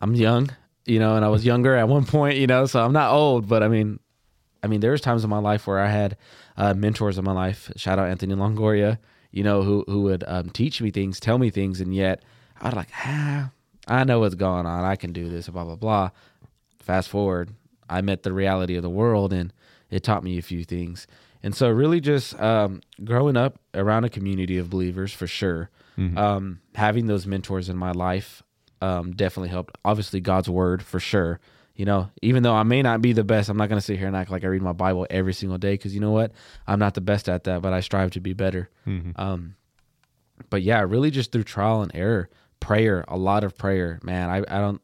I'm young, you know, and I was younger at one point, you know, so I'm not old, but I mean, I mean, there's times in my life where I had uh, mentors in my life. Shout out Anthony Longoria, you know, who who would um, teach me things, tell me things, and yet I'd like, ah, I know what's going on. I can do this, blah blah blah. Fast forward, I met the reality of the world, and it taught me a few things. And so, really, just um, growing up around a community of believers for sure, mm-hmm. um, having those mentors in my life um, definitely helped. Obviously, God's word for sure you know, even though I may not be the best, I'm not going to sit here and act like I read my Bible every single day because you know what? I'm not the best at that, but I strive to be better. Mm-hmm. Um, but yeah, really just through trial and error, prayer, a lot of prayer, man. I, I don't,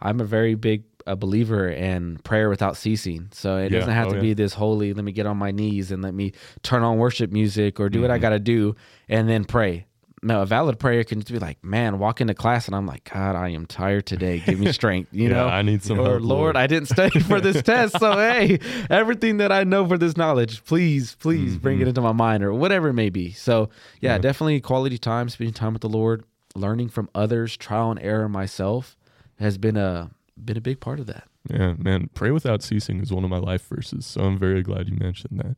I'm a very big a believer in prayer without ceasing. So it yeah. doesn't have oh, to yeah. be this holy, let me get on my knees and let me turn on worship music or do mm-hmm. what I mm-hmm. got to do and then pray a valid prayer can just be like, man, walk into class and I'm like, God, I am tired today. Give me strength. You yeah, know, I need some or, help, Lord, Lord, I didn't study for this test. So, hey, everything that I know for this knowledge, please, please mm-hmm. bring it into my mind or whatever it may be. So, yeah, yeah, definitely quality time, spending time with the Lord, learning from others, trial and error myself has been a, been a big part of that. Yeah, man, pray without ceasing is one of my life verses. So I'm very glad you mentioned that.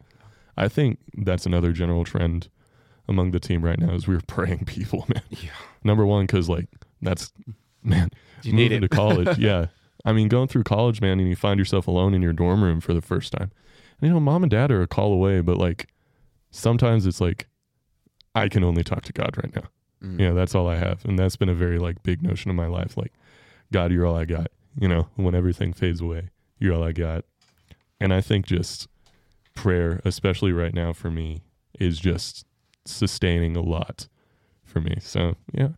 I think that's another general trend among the team right now is we're praying people, man. Yeah. Number one, because like that's man, you moving to college. yeah. I mean, going through college, man, and you find yourself alone in your dorm room for the first time. And, you know, mom and dad are a call away, but like sometimes it's like I can only talk to God right now. Mm. Yeah, that's all I have. And that's been a very like big notion of my life. Like, God, you're all I got. you know, when everything fades away, you're all I got. And I think just prayer, especially right now for me, is just sustaining a lot for me. So, yeah.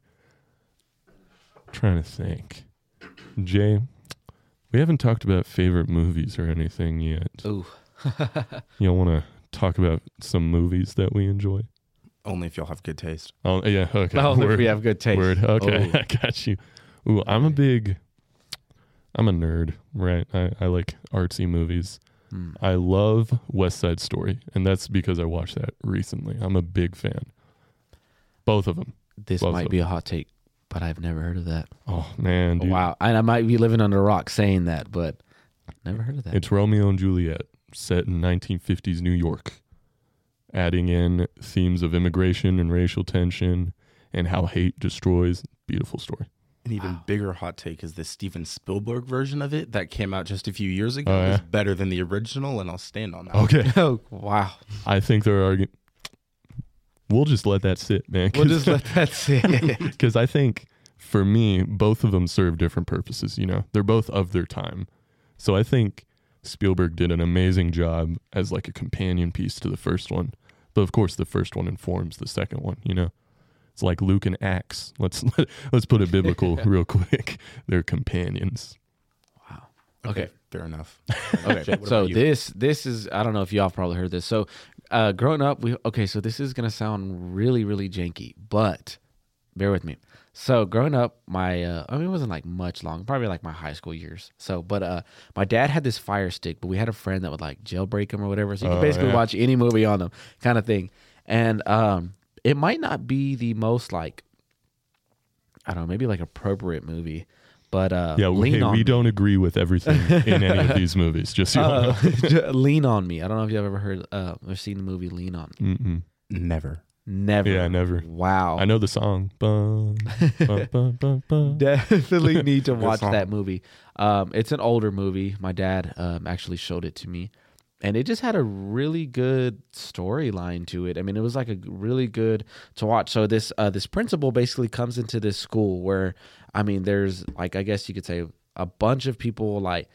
trying to think. Jay, we haven't talked about favorite movies or anything yet. Ooh. You want to talk about some movies that we enjoy? Only if y'all have good taste. Oh, yeah. Okay. Oh, if we have good taste. Word. Okay. Oh. I got you. Ooh, I'm a big, I'm a nerd, right? I, I like artsy movies. Hmm. I love West Side Story, and that's because I watched that recently. I'm a big fan. Both of them. This Both might be a hot take, but I've never heard of that. Oh man, dude. Wow. And I might be living under a rock saying that, but never heard of that. It's Romeo and Juliet, set in 1950s New York, adding in themes of immigration and racial tension and how hate destroys. Beautiful story. An even bigger hot take is the Steven Spielberg version of it that came out just a few years ago Oh, yeah? is better than the original, and I'll stand on that. Okay, oh, wow. I think there are. We'll just let that sit, man. We'll just let that sit. because I think for me, both of them serve different purposes. You know, they're both of their time. So I think Spielberg did an amazing job as like a companion piece to the first one. But of course, the first one informs the second one. You know, it's like Luke and Acts. Let's let's put it biblical real quick. They're companions. wow. Okay, Okay. fair enough. Okay. Jay, so this this is I don't know if y'all probably heard this. So uh growing up we okay, so this is gonna sound really, really janky, but bear with me. So growing up, my uh, I mean it wasn't like much long, probably like my high school years. So but uh my dad had this fire stick, but we had a friend that would like jailbreak him or whatever. So you Oh, could basically yeah. watch any movie on them kind of thing. And um it might not be the most like I don't know, maybe like appropriate movie. But uh Yeah, we, Lean hey, on we Me. don't agree with everything in any of these movies. Just so you Uh, know. Lean on Me. I don't know if you've ever heard uh, or seen the movie Lean on Me. Mm-mm. Never. Never. Yeah, never. Wow. I know the song. Bum, bum, bum, bum, bum. Definitely need to watch that movie. Um, it's an older movie. My dad um, actually showed it to me, and it just had a really good storyline to it. I mean, it was like a really good to watch. So this uh, this principal basically comes into this school where, I mean, there's like I guess you could say a bunch of people like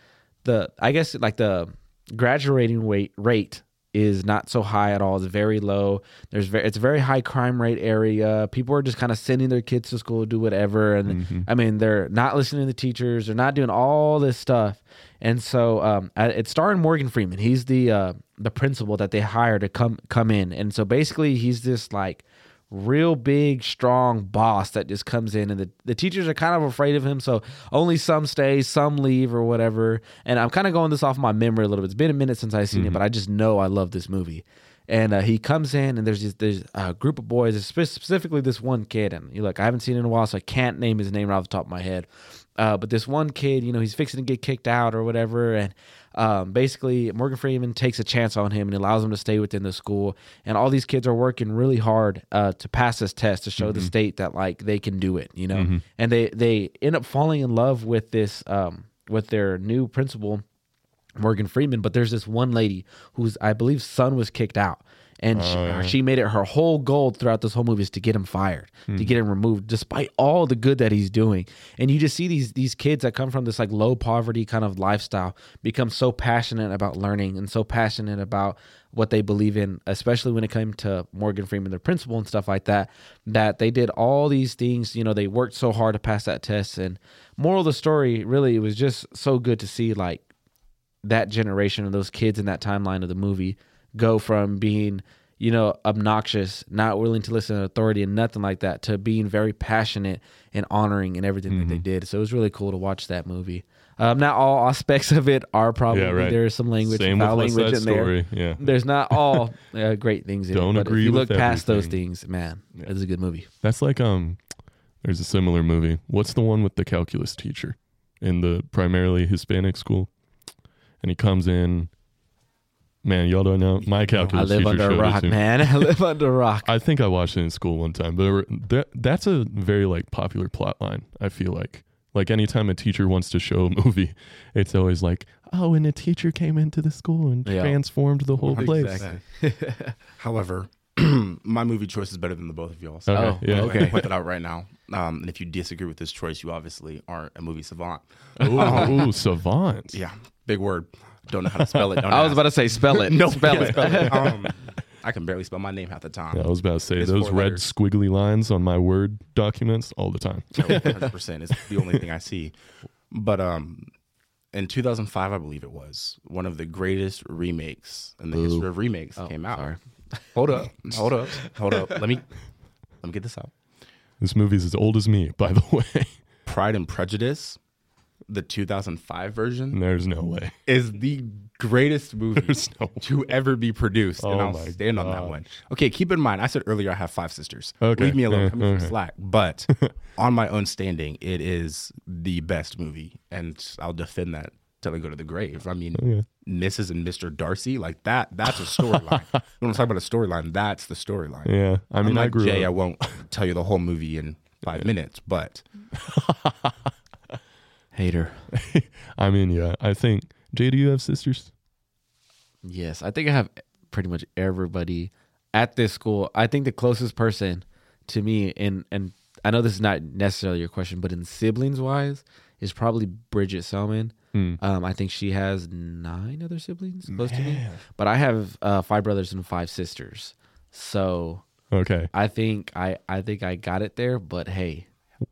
the I guess like the graduating rate rate is not so high at all. It's very low. There's very it's a very high crime rate area. People are just kind of sending their kids to school to do whatever, and I mean they're not listening to the teachers. They're not doing all this stuff, and so um, it's starring Morgan Freeman. He's the uh, the principal that they hire to come come in, and so basically he's this like real big strong boss that just comes in and the, the teachers are kind of afraid of him so only some stay some leave or whatever. And i'm kind of going this off my memory a little bit. It's been a minute since i've seen it mm-hmm. but i just know i love this movie and uh, he comes in and there's just there's a group of boys specifically this one kid and you look i haven't seen it in a while so i can't name his name right off the top of my head. Uh, but this one kid you know he's fixing to get kicked out or whatever and um, basically morgan freeman takes a chance on him and allows him to stay within the school. And all these kids are working really hard uh, to pass this test to show the state that like they can do it you know? And they they end up falling in love with this um, with their new principal Morgan Freeman, but there's this one lady whose I believe son was kicked out. And she, uh, oh. she made it her whole goal throughout this whole movie is to get him fired, to get hmm. him removed, despite all the good that he's doing. And you just see these these kids that come from this like low poverty kind of lifestyle become so passionate about learning and so passionate about what they believe in, especially when it came to Morgan Freeman, their principal and stuff like that, that they did all these things, you know, they worked so hard to pass that test. And moral of the story, really, it was just so good to see like that generation of those kids in that timeline of the movie go from being you know obnoxious not willing to listen to authority and nothing like that to being very passionate and honoring and everything that they Mm-hmm. did so it was really cool to watch that movie um, not all aspects of it are probably Yeah, right. there's some language Same foul with language in there Story. Yeah. there's not all uh, great things in Don't it but agree if you look past those things man it's a good movie That's like um there's a similar movie. What's the one with the calculus teacher in the primarily Hispanic school? And he comes in Man, y'all don't know. My calculus. i calculus live teacher under a showed it rock man i live under a rock I think I watched it in school one time, but there that, that's a very like popular plot line. I feel like like anytime a teacher wants to show a movie, it's always like, oh, and a teacher came into the school and Yeah. transformed the whole place. Exactly. However, my movie choice is better than the both of y'all. So Okay, Oh, yeah. I'm okay. gonna point that out right now. Um, and if you disagree with this choice, you obviously aren't a movie savant. Ooh, ooh, savant. Yeah, big word. Don't know how to spell it. Don't I was about to say spell it. no spell it. spell it. Um, I can barely spell my name half the time. Yeah, I was about to say It's those four red letters. squiggly lines on my Word documents all the time. hundred percent. It's the only thing I see. But um, in 2005, I believe it was one of the greatest remakes in the Ooh. history of remakes Oh, came out. sorry. Hold up, hold up, hold up. Let me let me get this out. This movie's as old as me, by the way. Pride and Prejudice, the 2005 version, There's no way. is the greatest movie no to ever be produced, and Oh I'll my stand on that one. Okay, keep in mind, I said earlier I have five sisters. Okay, Leave me alone. yeah, Cut me some slack. But on my own standing, it is the best movie, and I'll defend that till I go to the grave. I mean, Okay. Mrs. and Mr. Darcy, like that. That's a storyline. when I'm talking about a storyline, that's the storyline. Yeah, I mean, I Unlike grew Jay, I won't tell you the whole movie in five minutes, but Hater. I mean, yeah, I think. Jay, do you have sisters? Yes, I think I have pretty much everybody at this school. I think the closest person to me, and and I know this is not necessarily your question, but in siblings wise, is probably Bridget Selman. Hmm. Um, I think she has nine other siblings close to me, but I have uh, five brothers and five sisters. So Okay. I think I I think I got it there. But hey,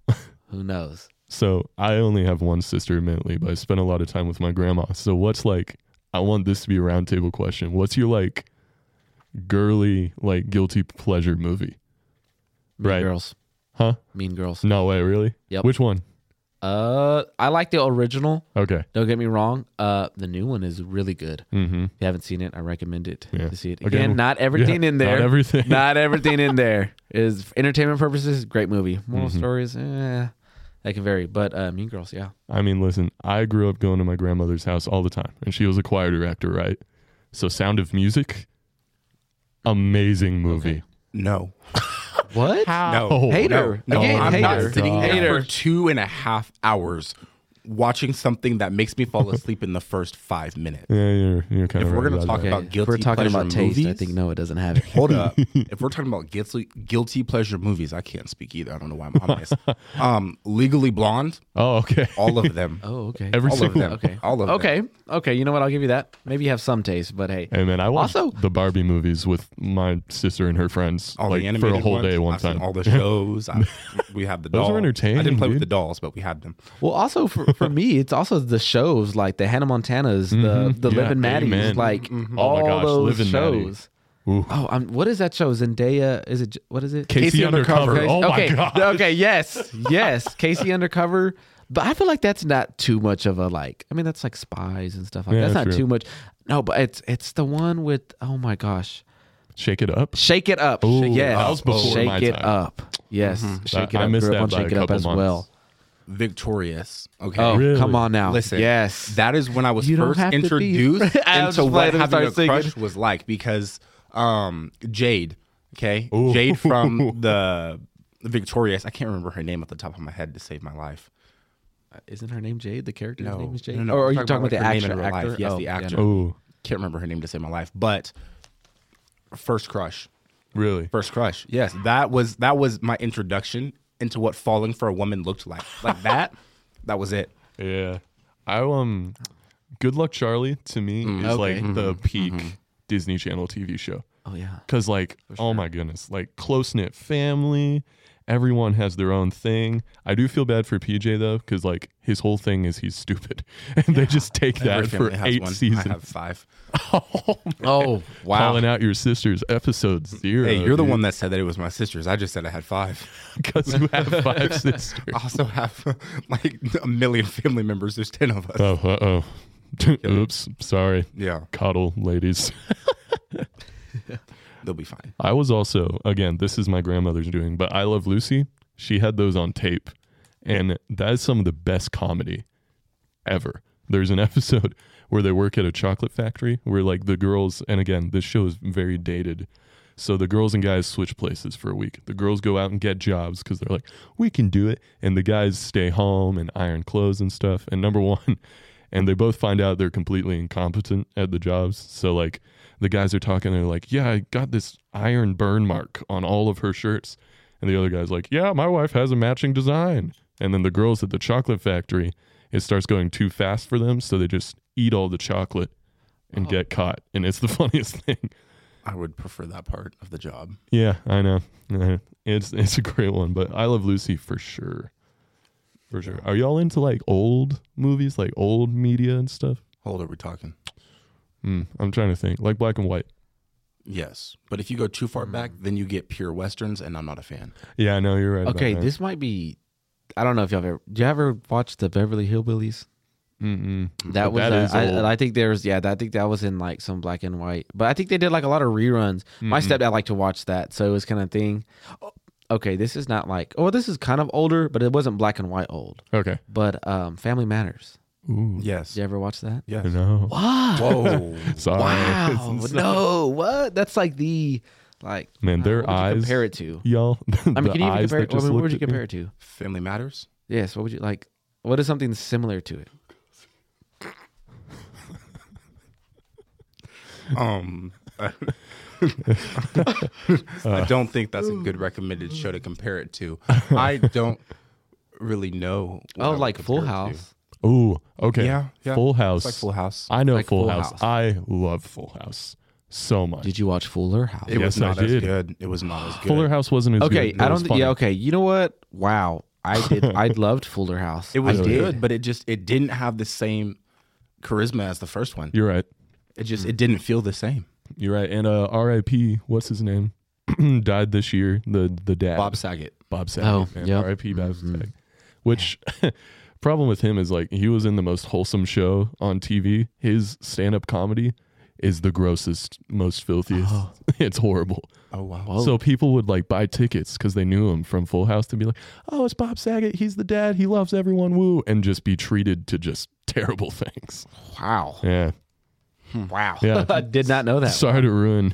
who knows? So I only have one sister, admittedly, but I spent a lot of time with my grandma. So what's like? I want this to be a roundtable question. What's your like girly, like guilty pleasure movie? Mean Right. Girls. Huh? Mean Girls. No way, really? Yep. Which one? Uh, I like the original. Okay. Don't get me wrong. Uh, the new one is really good. Mm-hmm. If you haven't seen it, I recommend it Yeah. to see it. Again, Again, not everything yeah, in there. not everything. Not everything in there is for entertainment purposes. Great movie. Moral Mhm. stories, eh, that can vary. But uh, Mean Girls, yeah. I mean, listen, I grew up going to my grandmother's house all the time, and she was a choir director, right? So Sound of Music, amazing movie. Okay. no. What? No. Oh, Hater. No, Again, I'm hater. not sitting there Hater. for two and a half hours watching something that makes me fall asleep in the first five minutes. Yeah, you're you're kind If of. we're right gonna talk that. about If guilty we're talking pleasure about taste, I think no, it doesn't have it. Hold up. if we're talking about guilty guilty pleasure movies, I can't speak either. I don't know why I'm on this. Um, Legally Blonde, Oh, okay. all of them. Oh, okay. Every all of single them. okay. All of them. okay. Okay. You know what? I'll give you that. Maybe you have some taste, but hey. Hey man, I watched Also- the Barbie movies with my sister and her friends All like the for a whole ones. day one I've seen time. all the shows. I, we have the dolls. Those dolls. are entertaining, I didn't play dude. with the dolls, but we had them. Well, also for, for me, it's also the shows like the Hannah Montanas, Mhm. the the Yeah, Liv and Maddie's, amen. like Mhm. all Oh my gosh, those Liv shows. Ooh. Oh, I'm, what is that show? Zendaya? Is it? What is it? K.C., K.C. Undercover. Undercover. Oh okay. my god. Okay. Yes. Yes. K.C. Undercover. But I feel like that's not too much of a like. I mean, that's like spies and stuff like Yeah, that. That's not true. too much. No, but it's it's the one with oh my gosh, Shake it up. Shake It Up. Ooh, yes, that was before Shake my It time. Up. Yes, Shake That- It I missed Grew up that on by Shake a It Up as months. well. Victorious. Okay. Oh, Really? come on now. Listen, yes, that is when I was You don't first have to be- introduced I was into just what waiting to having a singing. crush was like because um, Jade, okay, Ooh. Jade from the Victorious. I can't remember her name at the top of my head to save my life. Isn't her name Jade? The character's No, name is Jade. no, no, or are I'm you talking about, like, the her name actor? in real life. Yes, Oh, the yeah, actor. no. Oh, Can't remember her name to save my life, but first crush, really? first crush. Yes, that was that was my introduction into what falling for a woman looked like. Like that, that was it. Yeah. I um Good Luck Charlie to me mm. is okay. like the mm-hmm. peak mm-hmm. Disney Channel TV show. Oh yeah. Cuz like oh my goodness, like close-knit family, everyone has their own thing. I do feel bad for PJ though cuz like his whole thing is he's stupid. And they just take that Every for 8 one. seasons. I have five. Oh oh, wow. Calling out your sisters episode 0. Hey, you're the one that said that it was my sisters. I just said I had five. cuz you have five sisters. I also have like a million family members. There's ten of us. Oh, uh-oh. Oops, sorry. Yeah, Coddle ladies. They'll be fine. I was also again, this is my grandmother's doing, but I Love Lucy. She had those on tape, and that is some of the best comedy ever. There's an episode where they work at a chocolate factory where like the girls, and again, this show is very dated. So the girls and guys switch places for a week. The girls go out and get jobs because they're like, we can do it, and the guys stay home and iron clothes and stuff. And number one, and they both find out they're completely incompetent at the jobs. So like the guys are talking, they're like, "Yeah, I got this iron burn mark on all of her shirts," and the other guy's like, "Yeah, my wife has a matching design." And then the girls at the chocolate factory, it starts going too fast for them, so they just eat all the chocolate and Oh. get caught, and it's the funniest thing. I would prefer that part of the job. Yeah, I know. It's it's a great one, but I Love Lucy for sure. For sure. Are y'all into like old movies, like old media and stuff? How old are we talking? Hmm, I'm trying to think. Like black and white. Yes, but if you go too far back, then you get pure westerns, and I'm not a fan. Yeah, I know you're right. Okay, about this might be. I don't know if y'all ever. Do you ever watch the Beverly Hillbillies? that. Mm-mm. That But was. that is old. I, I think there's. Yeah, I think that was in like some black and white. But I think they did like a lot of reruns. My stepdad liked to watch that, so it was kind of thing. Oh, Okay, this is not like. Oh, this is kind of older, but it wasn't black and white old. Okay. But um, Family Matters. Ooh. Yes. Did you ever watch that? Yes. No. What? Whoa. Sorry. Wow. It's- no. What? That's like the like. Man, their what would you eyes. compare it to. Y'all. I mean, can you even compare? it? What, what would you compare it to? Family Matters. Yes. What would you like? What is something similar to it? Um, I, I don't think that's a good recommended show to compare it to. I don't really know. Oh, like Full compare to. House. Ooh. Okay. Yeah, yeah. Full House. It's like Full House. I know Like Full, Full House. House. I love Full House so much. Did you watch Fuller House? It was Yes, I not as good. It was not as good. Fuller House wasn't as okay, good. Okay, I don't. funny. Yeah. Okay. You know what? Wow. I did. I loved Fuller House. It was I did. good, but it just it didn't have the same charisma as the first one. You're right. It just it didn't feel the same. You're right. And uh, R.I.P. What's his name? Died this year. The the dad. Bob Saget. Bob Saget. Oh, man. yep. R.I.P. Bob Mhm. Saget. Which problem with him is like he was in the most wholesome show on TV. His stand up comedy is the grossest, most filthiest. Oh. it's horrible. Oh wow. Whoa. So people would like buy tickets because they knew him from Full House to be like, "Oh, it's Bob Saget. He's the dad. He loves everyone. Woo!" And just be treated to just terrible things. Wow. Yeah. Hmm. Wow. Yeah. I did not know that. Sorry to ruin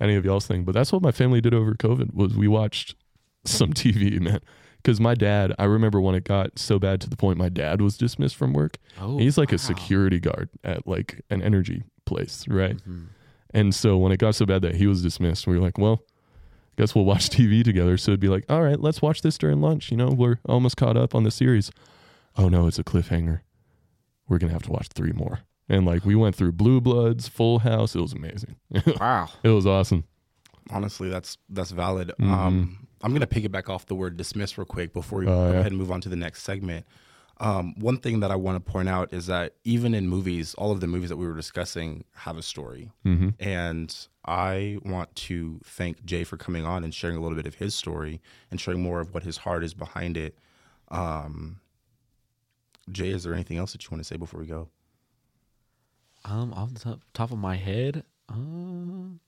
any of y'all's thing, but that's what my family did over COVID was we watched some TV, man. Because my dad, I remember when it got so bad to the point my dad was dismissed from work. Oh, He's like a security guard at like an energy place, right? Mhm. And so when it got so bad that he was dismissed, we were like, well, guess we'll watch TV together. So it'd be like, all right, let's watch this during lunch. You know, we're almost caught up on the series. Oh no, it's a cliffhanger. We're gonna have to watch three more. And like we went through Blue Bloods, Full House. It was amazing. Wow. it was awesome. Honestly, that's that's valid. Mhm. Um, I'm gonna piggyback off the word dismiss real quick before we Oh, go yeah. ahead and move on to the next segment. Um, one thing that I want to point out is that even in movies, all of the movies that we were discussing have a story. hmm And I want to thank Jay for coming on and sharing a little bit of his story and sharing more of what his heart is behind it. Um, Jay, is there anything else that you want to say before we go? Um, off the top, top of my head, um,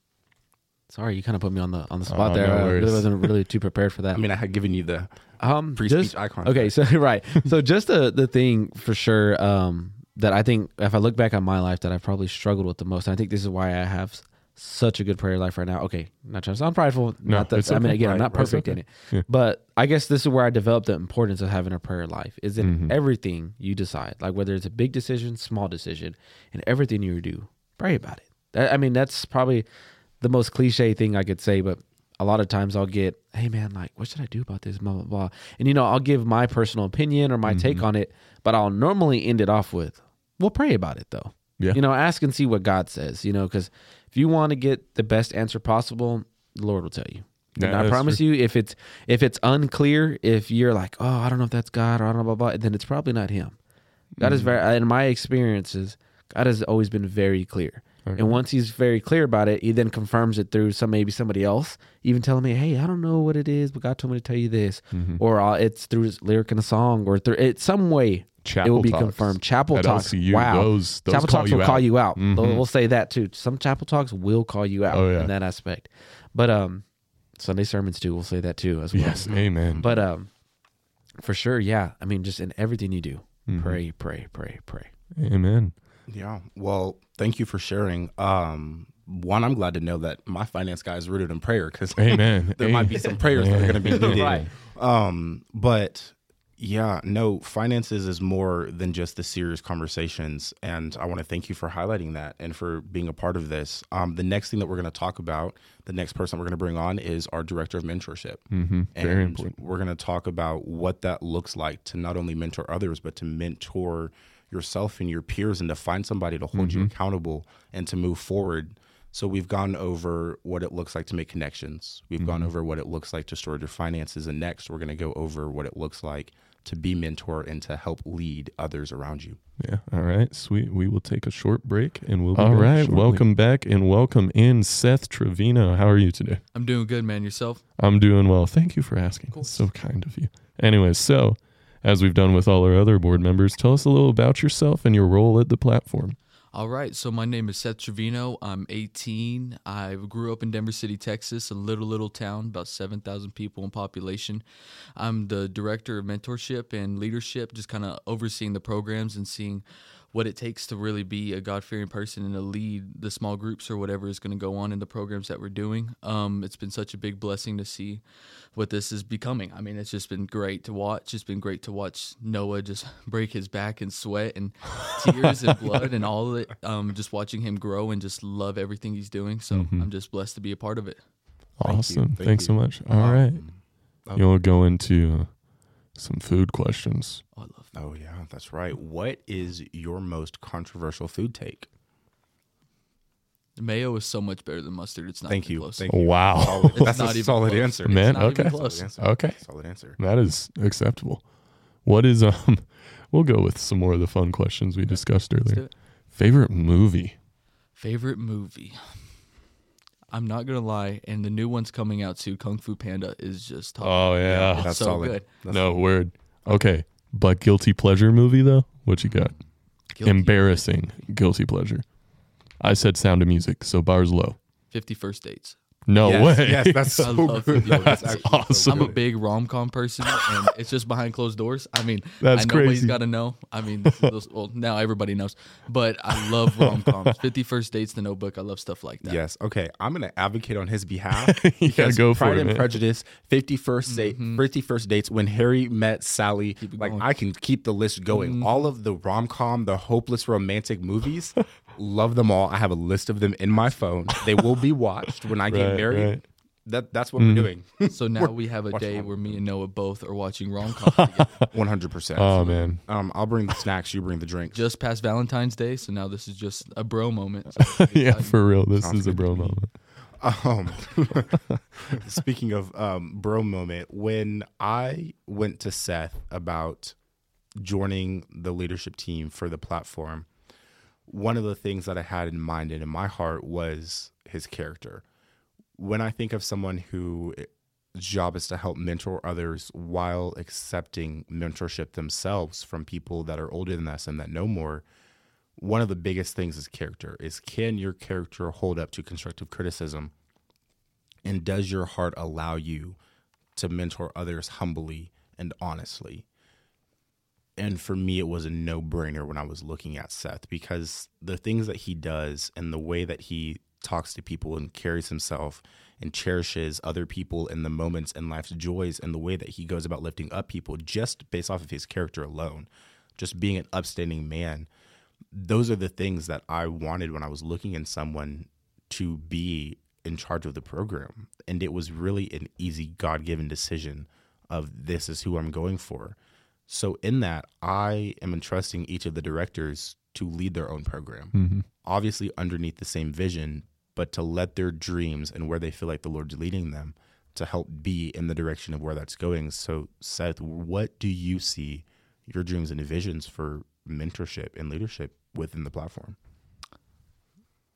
sorry, you kind of put me on the on the spot Oh, there. no I really wasn't really too prepared for that. I mean, I had given you the um, pre-speech icon. Okay, so right. So just the the thing for sure um that I think if I look back on my life that I've probably struggled with the most, and I think this is why I have such a good prayer life right now. Okay, not trying to sound prideful. No, not that it's I mean okay. again, I'm not perfect in it. Yeah. But I guess this is where I developed the importance of having a prayer life. Is in Mhm. everything you decide. Like whether it's a big decision, small decision, and everything you do, pray about it. That, I mean, that's probably the most cliche thing I could say, but a lot of times I'll get, hey man, like, what should I do about this? Blah, blah, blah. And, you know, I'll give my personal opinion or my Mm-hmm. take on it, but I'll normally end it off with, we'll pray about it though. Yeah. You know, ask and see what God says, you know, because if you want to get the best answer possible, the Lord will tell you. Yeah, I promise you, if it's if it's unclear, if you're like, oh, I don't know if that's God or I don't know, blah, blah, then it's probably not Him. God Mm-hmm. is very, in my experiences, God has always been very clear. Okay. And once he's very clear about it, he then confirms it through some maybe somebody else, even telling me, "Hey, I don't know what it is, but God told me to tell you this," Mm-hmm. or uh, it's through his lyric in a song, or through it's some way Chapel it will be Talks confirmed. Chapel at talks, LCU, wow, those- those chapel talks will call you out. Mhm. We'll say that too. Some chapel talks will call you out Oh, yeah. in that aspect, but um, Sunday sermons too We'll say that too as well. Yes, amen. But um, for sure, yeah. I mean, just in everything you do, Mhm. pray, pray, pray, pray. amen. Yeah. Well, thank you for sharing. Um, one, I'm glad to know that my finance guy is rooted in prayer because Amen. there might be some prayers that are going to be needed. Right. Um, but Yeah, no, finances is more than just the serious conversations. And I want to thank you for highlighting that and for being a part of this. Um, the next thing that we're going to talk about, the next person we're going to bring on is our director of mentorship. Mm-hmm. Very And important. We're going to talk about what that looks like to not only mentor others, but to mentor yourself and your peers and to find somebody to hold you mm-hmm. accountable and to move forward. So we've gone over what it looks like to make connections. We've gone mm-hmm. over what it looks like to store your finances. And next, we're going to go over what it looks like to be mentor and to help lead others around you. Yeah. All right. Sweet. We will take a short break and we'll be All back right, shortly. welcome Welcome back and welcome in Seth Trevino. How are you today? I'm doing good, man. Yourself? I'm doing well. Thank you for asking. It's so kind of you. Anyway, so as we've done with all our other board members, tell us a little about yourself and your role at the platform. All right. So my name is Seth Trevino. I'm 18. I grew up in Denver City, Texas, a little little town, about 7,000 people in population. I'm the director of mentorship and leadership, just kind of overseeing the programs and seeing what it takes to really be a God fearing person and to lead the small groups or whatever is going to go on in the programs that we're doing. Um, it's been such a big blessing to see what this is becoming. I mean, it's just been great to watch. It's been great to watch Noah just break his back and sweat and tears and blood and all of it. Um, just watching him grow and just love everything he's doing. So I'm just blessed to be a part of it. Awesome. Thank Thanks so much. All right. Um, You'll go into uh, some food questions? Oh, I love Oh, yeah, that's right. What is your most controversial food take? Mayo is so much better than mustard. It's not Thank even you. close. Thank you. Wow. Solid- That's not a even solid close. answer. Man, not even okay. close. Solid answer. Okay. Solid answer. That is acceptable. What is um we'll go with some more of the fun questions we discussed earlier. Favorite movie? Favorite movie? I'm not gonna lie, and the new one's coming out too. Kung Fu Panda is just top. Oh yeah. It's That's so solid. good. That's no word. Okay. But guilty pleasure movie though? What you got? Guilty. Embarrassing guilty pleasure. I said Sound of Music, so bars low. Fifty First Dates. No yes, way. Yes, that's so I love good. Fifty First That's Dates. actually so awesome. I'm a big rom com person, and it's just behind closed doors. I mean, That's I know crazy. got to know. I mean, this is those- well, now everybody knows, but I love rom coms. Fifty First Dates, The Notebook. I love stuff like that. Yes. Okay. I'm going to advocate on his behalf. yeah, because go for Pride it. and man. Prejudice, 51st date, mm-hmm. 51st dates, when Harry met Sally. Like going. I can keep the list going. Mm-hmm. All of the rom com, the hopeless romantic movies, love them all. I have a list of them in my phone. They will be watched when I get married. right. That that's what we're doing. So now we have a day rom- where me and Noah both are watching rom coms 100. percent Oh man. Um, I'll bring the snacks. You bring the drinks. Just past Valentine's Day, so now this is just a bro moment. So yeah, for real. This Sounds is a bro moment. Um, speaking of um, bro moment, when I went to Seth about joining the leadership team for the platform, one of the things that I had in mind and in my heart was his character. When I think of someone whose eh, job is to help mentor others while accepting mentorship themselves from people that are older than us and that know more, one of the biggest things is character is can your character hold up to constructive criticism and does your heart allow you to mentor others humbly and honestly and for me it was a no-brainer when i was looking at seth because the things that he does and the way that he talks to people and carries himself and cherishes other people and the moments and life's joys and the way that he goes about lifting up people just based off of his character alone just being an upstanding man those are the things that I wanted when I was looking in someone to be in charge of the program. And it was really an easy God given decision of this is who I'm going for. So in that, I am entrusting each of the directors to lead their own program. Mhm. Obviously underneath the same vision, but to let their dreams and where they feel like the Lord's leading them to help be in the direction of where that's going. So Seth, what do you see your dreams and visions for mentorship and leadership within the platform?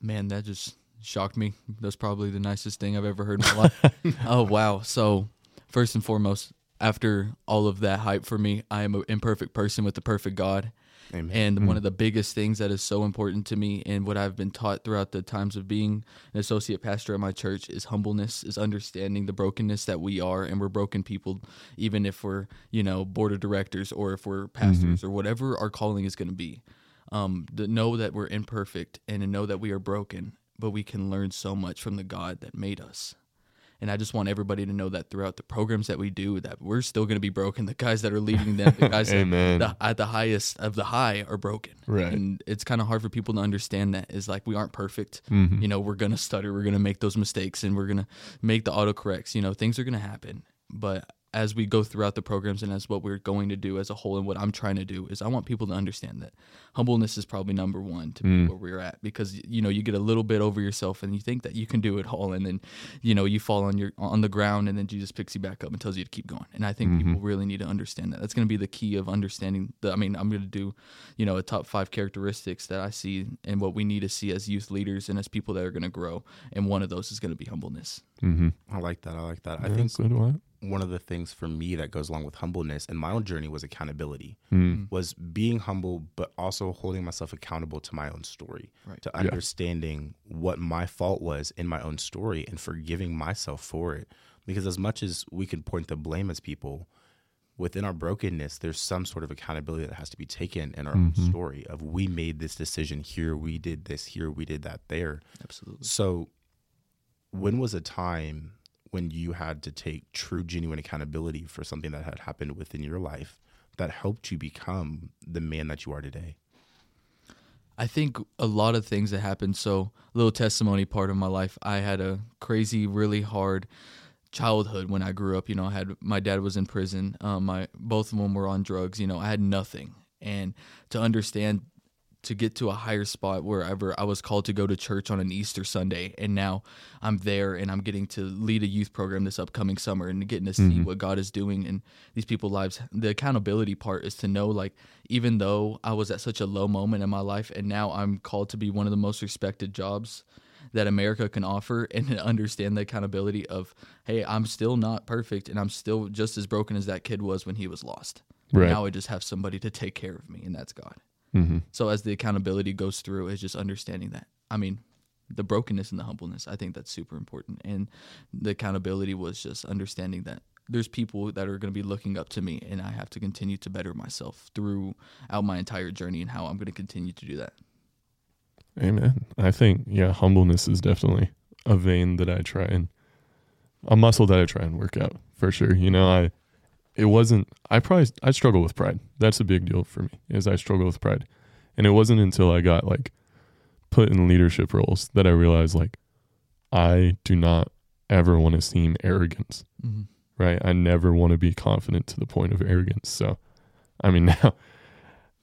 Man, that just shocked me. That's probably the nicest thing I've ever heard in my life. oh wow! So first and foremost, after all of that hype for me, I am an imperfect person with the perfect God. Amen. And one of the biggest things that is so important to me and what I've been taught throughout the times of being an associate pastor at my church is humbleness, is understanding the brokenness that we are and we're broken people, even if we're, you know, board of directors or if we're pastors or whatever our calling is going to be. Um, to know that we're imperfect and to know that we are broken, but we can learn so much from the God that made us. And I just want everybody to know that throughout the programs that we do, that we're still going to be broken. The guys that are leading them, the guys Amen. that the, at the highest of the high are broken. Right. And it's kind of hard for people to understand that is like we aren't perfect. Mm-hmm. You know, we're going to stutter, we're going to make those mistakes, and we're going to make the autocorrects. You know, things are going to happen. But as we go throughout the programs and as what we're going to do as a whole and what I'm trying to do is I want people to understand that humbleness is probably number one to be where we're at because you know you get a little bit over yourself and you think that you can do it all and then you know you fall on your on the ground and then Jesus picks you back up and tells you to keep going and I think people really need to understand that that's going to be the key of understanding the I mean I'm going to do you know a top 5 characteristics that I see and what we need to see as youth leaders and as people that are going to grow and one of those is going to be humbleness Mm-hmm. I like that. I like that. I think so do I. one of the things for me that goes along with humbleness and my own journey was accountability. Mm. was being humble but also holding myself accountable to my own story Right. to understanding what my fault was in my own story and forgiving myself for it. Because as much as we can point the blame as people within our brokenness there's some sort of accountability that has to be taken in our own story of we made this decision here we did this here we did that there. Absolutely. So, when was a time when you had to take true, genuine accountability for something that had happened within your life that helped you become the man that you are today? I think a lot of things that happened. So, little testimony part of my life. I had a crazy, really hard childhood when I grew up. You know, I had my dad was in prison. Um, my both of them were on drugs. You know, I had nothing, and to understand to get to a higher spot wherever I was called to go to church on an Easter Sunday, and now I'm there and I'm getting to lead a youth program this upcoming summer and getting to see mm-hmm. what God is doing in these people's lives. The accountability part is to know, like, even though I was at such a low moment in my life, and now I'm called to be one of the most respected jobs that America can offer, and understand the accountability of, hey, I'm still not perfect, and I'm still just as broken as that kid was when he was lost. Right. Now I just have somebody to take care of me, and that's God. Mm-hmm. So as the accountability goes through, is just understanding that. I mean, the brokenness and the humbleness. I think that's super important. And the accountability was just understanding that there's people that are going to be looking up to me, and I have to continue to better myself throughout my entire journey, and how I'm going to continue to do that. Amen. I think yeah, humbleness is definitely a vein that I try and a muscle that I try and work out for sure. You know, I it wasn't I probably I struggle with pride. That's a big deal for me. Is I struggle with pride. And it wasn't until I got like put in leadership roles that I realized like I do not ever want to seem arrogance. Mm-hmm. Right? I never want to be confident to the point of arrogance. So I mean now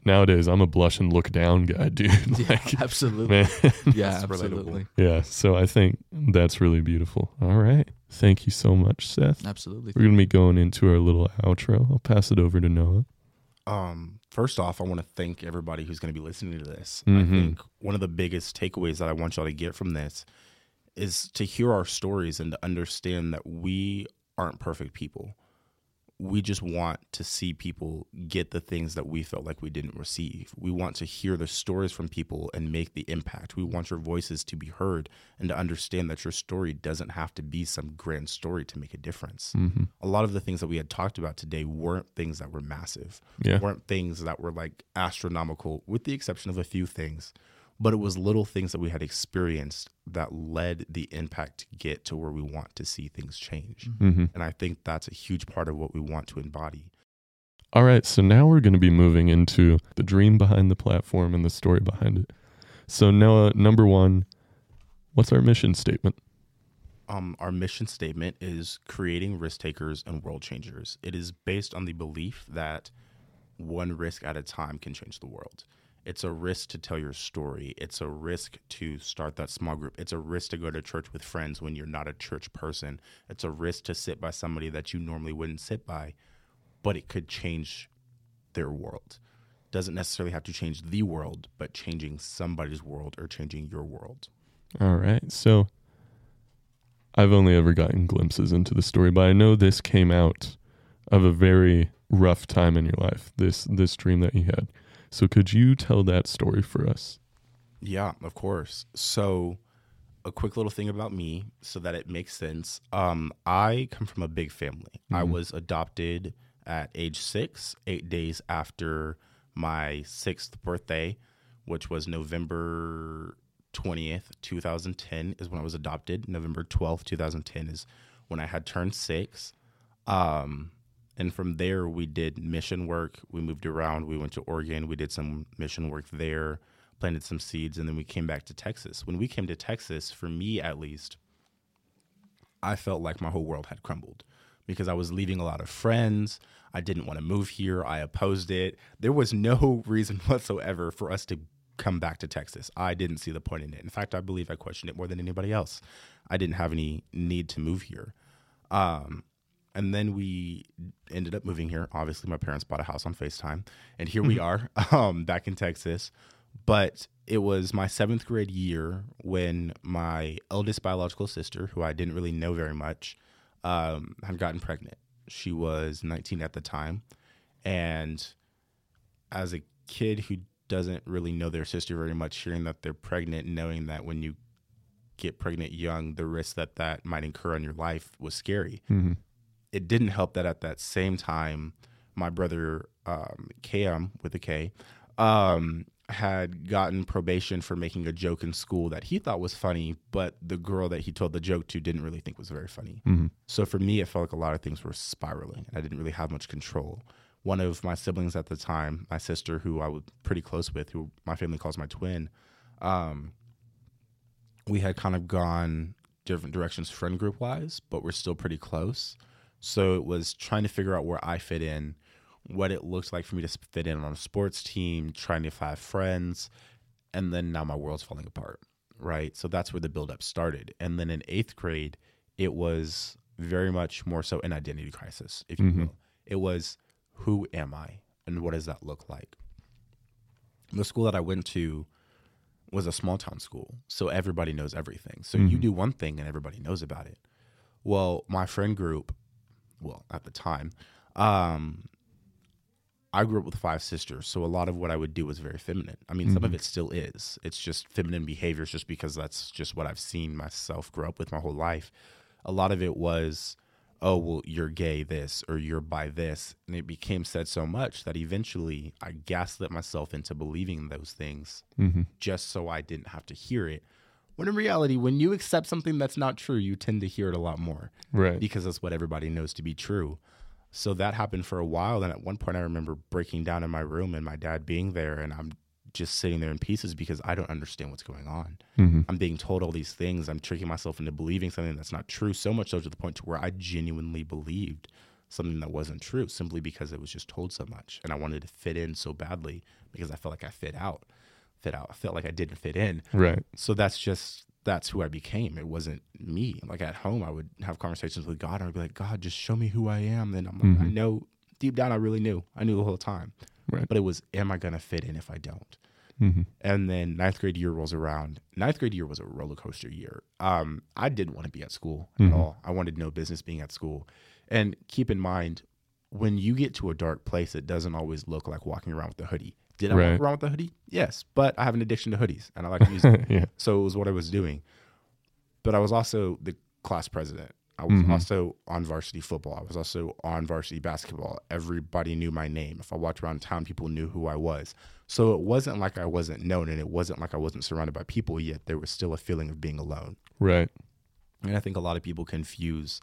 nowadays I'm a blush and look down guy, dude. like absolutely. man Yeah, That's relatable. absolutely. yeah, so I think that's really beautiful. All right. Thank you so much, Seth. Absolutely. We're going to be going into our little outro. I'll pass it over to Noah. Um, first off, I want to thank everybody who's going to be listening to this. Mhm. I think one of the biggest takeaways that I want y'all to get from this is to hear our stories and to understand that we aren't perfect people. We just want to see people get the things that we felt like we didn't receive. We want to hear the stories from people and make the impact. We want your voices to be heard and to understand that your story doesn't have to be some grand story to make a difference. Mm-hmm. A lot of the things that we had talked about today weren't things that were massive Yeah. weren't things that were like astronomical, with the exception of a few things. But it was little things that we had experienced that led the impact to get to where we want to see things change. Mm-hmm. And I think that's a huge part of what we want to embody. All right. So now we're going to be moving into the dream behind the platform and the story behind it. So, Noah, number one, what's our mission statement? Um, our mission statement is creating risk takers and world changers. It is based on the belief that one risk at a time can change the world. It's a risk to tell your story. It's a risk to start that small group. It's a risk to go to church with friends when you're not a church person. It's a risk to sit by somebody that you normally wouldn't sit by, but it could change their world. Doesn't necessarily have to change the world, but changing somebody's world or changing your world. All right. So, I've only ever gotten glimpses into the story, but I know this came out of a very rough time in your life. This this dream that you had. So, could you tell that story for us? Yeah, of course. So, a quick little thing about me so that it makes sense. Um, I come from a big family. I was adopted at age six, eight days after my sixth birthday, which was November 20th, 2010, is when I was adopted. November 12th, 2010 is when I had turned six. Um, and from there, we did mission work. We moved around. We went to Oregon. We did some mission work there, planted some seeds, and then we came back to Texas. When we came to Texas, for me at least, I felt like my whole world had crumbled because I was leaving a lot of friends. I didn't want to move here. I opposed it. There was no reason whatsoever for us to come back to Texas. I didn't see the point in it. In fact, I believe I questioned it more than anybody else. I didn't have any need to move here. Um, and then we ended up moving here. Obviously, my parents bought a house on FaceTime, and here we are um, back in Texas. But it was my seventh grade year when my eldest biological sister, who I didn't really know very much, um, had gotten pregnant. She was 19 at the time. And as a kid who doesn't really know their sister very much, hearing that they're pregnant, knowing that when you get pregnant young, the risk that that might incur on your life was scary. Mm-hmm. It didn't help that at that same time, my brother um, Cam with a K um, had gotten probation for making a joke in school that he thought was funny, but the girl that he told the joke to didn't really think was very funny. Mm-hmm. So for me, it felt like a lot of things were spiraling, and I didn't really have much control. One of my siblings at the time, my sister, who I was pretty close with, who my family calls my twin, um, we had kind of gone different directions friend group wise, but we're still pretty close. So it was trying to figure out where I fit in, what it looks like for me to fit in on a sports team, trying to find friends, and then now my world's falling apart, right? So that's where the buildup started. And then in eighth grade, it was very much more so an identity crisis, if you Mhm. will. It was who am I and what does that look like? The school that I went to was a small town school, so everybody knows everything. So you Mhm. do one thing and everybody knows about it. Well, my friend group, well, at the time, um, I grew up with five sisters, so a lot of what I would do was very feminine. I mean, some of Mhm. it still is. It's just feminine behaviors, just because that's just what I've seen myself grow up with my whole life. A lot of it was, oh, well, you're gay, this, or you're bi this. And it became said so much that eventually I gaslit myself into believing those things Mm-hmm. just so I didn't have to hear it. When in reality, when you accept something that's not true, you tend to hear it a lot more Right. because that's what everybody knows to be true. So that happened for a while. And at one point, I remember breaking down in my room and my dad being there, and I'm just sitting there in pieces because I don't understand what's going on. Mm-hmm. I'm being told all these things. I'm tricking myself into believing something that's not true, so much so to the point to where I genuinely believed something that wasn't true simply because it was just told so much. And I wanted to fit in so badly because I felt like I fit out. Fit out. I felt like I didn't fit in Right. so that's just that's who I became. It wasn't me. Like at home, I would have conversations with God, and I'd be like, God, just show me who I am. Then I'm like, I Mhm. know deep down, I really knew. I knew the whole time. Right. But it was, am I gonna fit in if I don't? Mm-hmm. And then ninth grade year rolls around. Ninth grade year was a roller coaster year. Um, I didn't want to be at school Mhm. at all. I wanted no business being at school. And keep in mind, when you get to a dark place, it doesn't always look like walking around with a hoodie. Did I Right. walk around with a hoodie? Yes, but I have an addiction to hoodies, and I like to music. yeah. So it was what I was doing. But I was also the class president. I was Mhm. also on varsity football. I was also on varsity basketball. Everybody knew my name. If I walked around town, people knew who I was. So it wasn't like I wasn't known and it wasn't like I wasn't surrounded by people, yet there was still a feeling of being alone. Right. And I think a lot of people confuse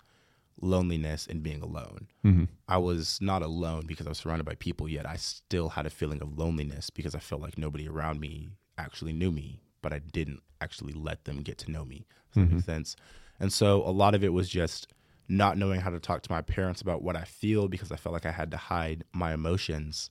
loneliness and being alone. Mm-hmm. I was not alone because I was surrounded by people, yet I still had a feeling of loneliness because I felt like nobody around me actually knew me, but I didn't actually let them get to know me. Does that make sense? And so a lot of it was just not knowing how to talk to my parents about what I feel because I felt like I had to hide my emotions.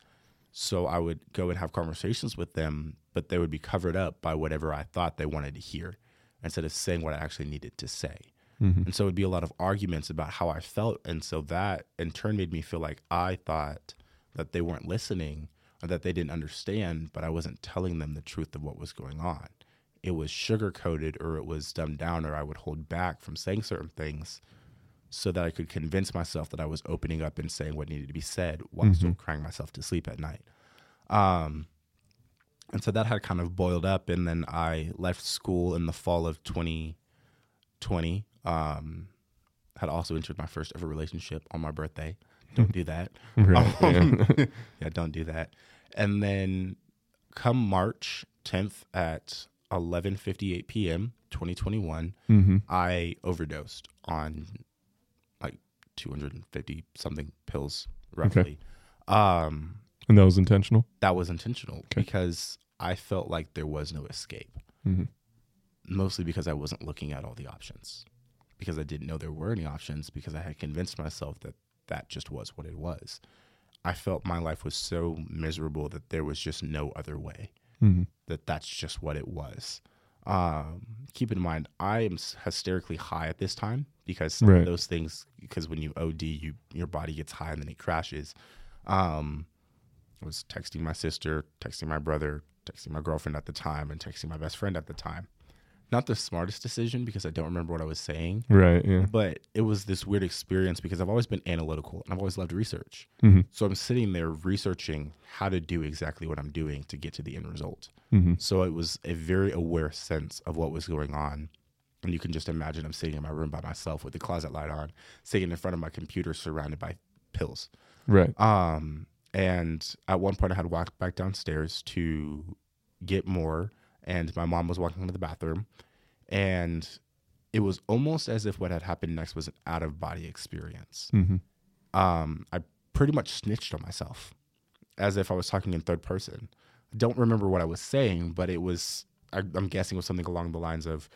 So I would go and have conversations with them, but they would be covered up by whatever I thought they wanted to hear instead of saying what I actually needed to say. Mm-hmm. And so it'd be a lot of arguments about how I felt. And so that in turn made me feel like I thought that they weren't listening or that they didn't understand, but I wasn't telling them the truth of what was going on. It was sugar coated or it was dumbed down, or I would hold back from saying certain things so that I could convince myself that I was opening up and saying what needed to be said while still crying myself to sleep at night. Um, and so that had kind of boiled up. And then I left school in the fall of 2020. Um, had also entered my first ever relationship on my birthday. Don't do that. Right. Um, yeah, don't do that. And then come March 10th at 11:58 p.m. 2021, mm-hmm. I overdosed on like 250 something pills roughly. Um, And that was intentional. that was intentional because I felt like there was no escape. Mhm. Mostly because I wasn't looking at all the options, because I didn't know there were any options, because I had convinced myself that that just was what it was. I felt my life was so miserable that there was just no other way, Mhm. that that's just what it was. Um, keep in mind, I am hysterically high at this time because Right. of those things, because when you OD, you your body gets high and then it crashes. Um, I was texting my sister, texting my brother, texting my girlfriend at the time, and texting my best friend at the time. Not the smartest decision because I don't remember what I was saying, Right. Yeah. but it was this weird experience because I've always been analytical and I've always loved research. Mhm. So I'm sitting there researching how to do exactly what I'm doing to get to the end result. Mhm. So it was a very aware sense of what was going on. And you can just imagine I'm sitting in my room by myself with the closet light on, sitting in front of my computer surrounded by pills. Right. Um, and at one point, I had walked back downstairs to get more, and my mom was walking into the bathroom, and it was almost as if what had happened next was an out of body experience. Mhm. Um, I pretty much snitched on myself, as if I was talking in third person. I don't remember what I was saying, but it was I, I'm guessing it was something along the lines of.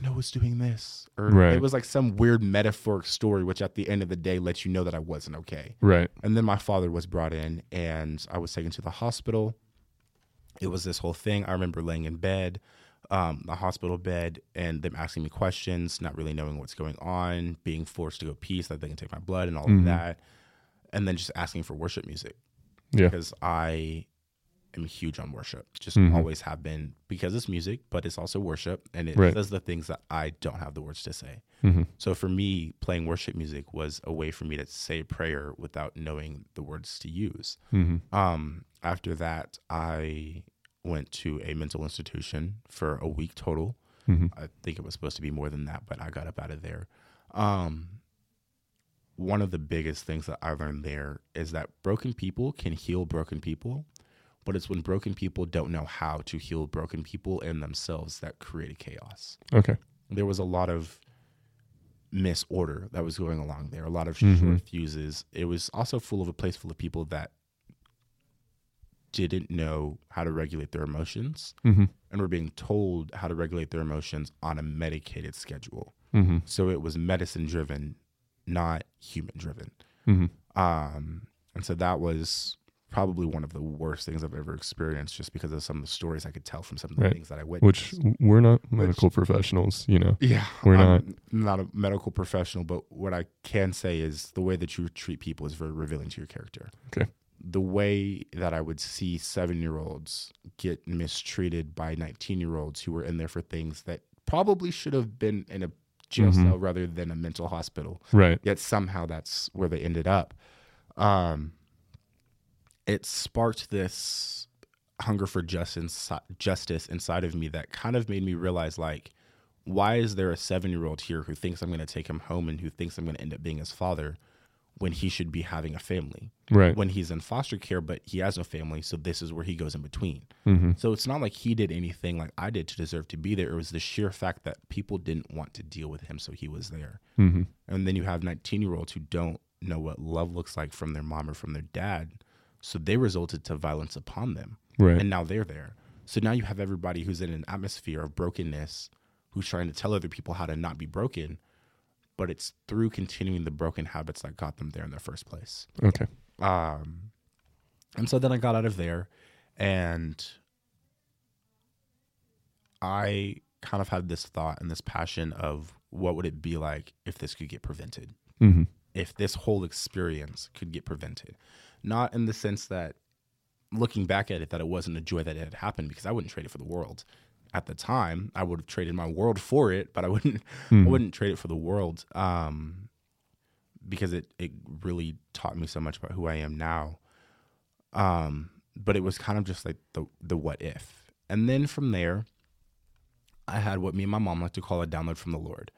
Noah's doing this, or Right. it was like some weird metaphoric story, which at the end of the day lets you know that I wasn't okay. Right. And then my father was brought in and I was taken to the hospital. It was this whole thing. I remember laying in bed, um, the hospital bed, and them asking me questions, not really knowing what's going on, being forced to go pee so that they can take my blood and all of that. And then just asking for worship music Yeah. because I am huge on worship. Just Mhm. always have been because it's music, but it's also worship and it Right. says the things that I don't have the words to say. Mhm. So for me, playing worship music was a way for me to say prayer without knowing the words to use. Mhm. Um, after that, I went to a mental institution for a week total. Mhm. I think it was supposed to be more than that, but I got up out of there. Um, one of the biggest things that I learned there is that broken people can heal broken people, but it's when broken people don't know how to heal broken people and themselves that create a chaos Okay. there was a lot of misorder that was going along there, a lot of Mhm. short fuses. It was also full of a place full of people that didn't know how to regulate their emotions Mhm. and were being told how to regulate their emotions on a medicated schedule. Mhm. So it was medicine driven, not human driven. Mhm. Um, and so that was probably one of the worst things I've ever experienced just because of some of the stories I could tell from some of the Right. things that I witnessed. Which we're not medical professionals, you know. Yeah, We're I'm not a medical professional, but what I can say is the way that you treat people is very revealing to your character. Okay. The way that I would see seven year olds get mistreated by 19 year olds who were in there for things that probably should have been in a jail Mhm. cell rather than a mental hospital, Right. yet somehow that's where they ended up. Um, it sparked this hunger for justice, justice inside of me that kind of made me realize like, why is there a seven year old here who thinks I'm going to take him home and who thinks I'm going to end up being his father when he should be having a family? Right. When he's in foster care, but he has no family, so this is where he goes in between. Mhm. So it's not like he did anything like I did to deserve to be there. It was the sheer fact that people didn't want to deal with him, so he was there. Mhm. And then you have 19 year olds who don't know what love looks like from their mom or from their dad. So they resulted to violence upon them. Right. And now they're there. So now you have everybody who's in an atmosphere of brokenness who's trying to tell other people how to not be broken. But it's through continuing the broken habits that got them there in the first place. Okay. Um, and so then I got out of there and I kind of had this thought and this passion of what would it be like if this could get prevented? Mhm. If this whole experience could get prevented. Not in the sense that looking back at it, that it wasn't a joy that it had happened because I wouldn't trade it for the world. At the time, I would have traded my world for it, but I wouldn't I wouldn't trade it for the world. Um, because it, it really taught me so much about who I am now. Um, but it was kind of just like the the what if. And then from there, I had what me and my mom like to call a download from the Lord.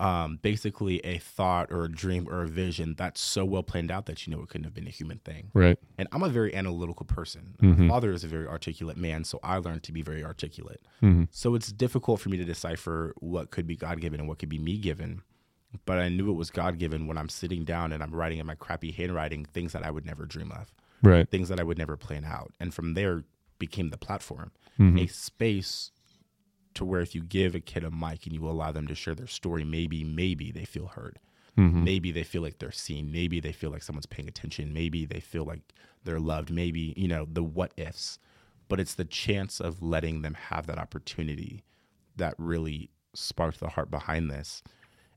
Um, basically a thought or a dream or a vision that's so well planned out that you know it couldn't have been a human thing. Right. And I'm a very analytical person. Mhm. My father is a very articulate man, so I learned to be very articulate. Mhm. So it's difficult for me to decipher what could be God given and what could be me given. but I knew it was God given when I'm sitting down and I'm writing in my crappy handwriting things that I would never dream of, Right. things that I would never plan out. And from there became the platform, Mhm. a space to where if you give a kid a mic and you allow them to share their story, maybe, maybe they feel heard. Mhm. Maybe they feel like they're seen. Maybe they feel like someone's paying attention. Maybe they feel like they're loved. Maybe, you know, the what ifs. But it's the chance of letting them have that opportunity that really sparked the heart behind this.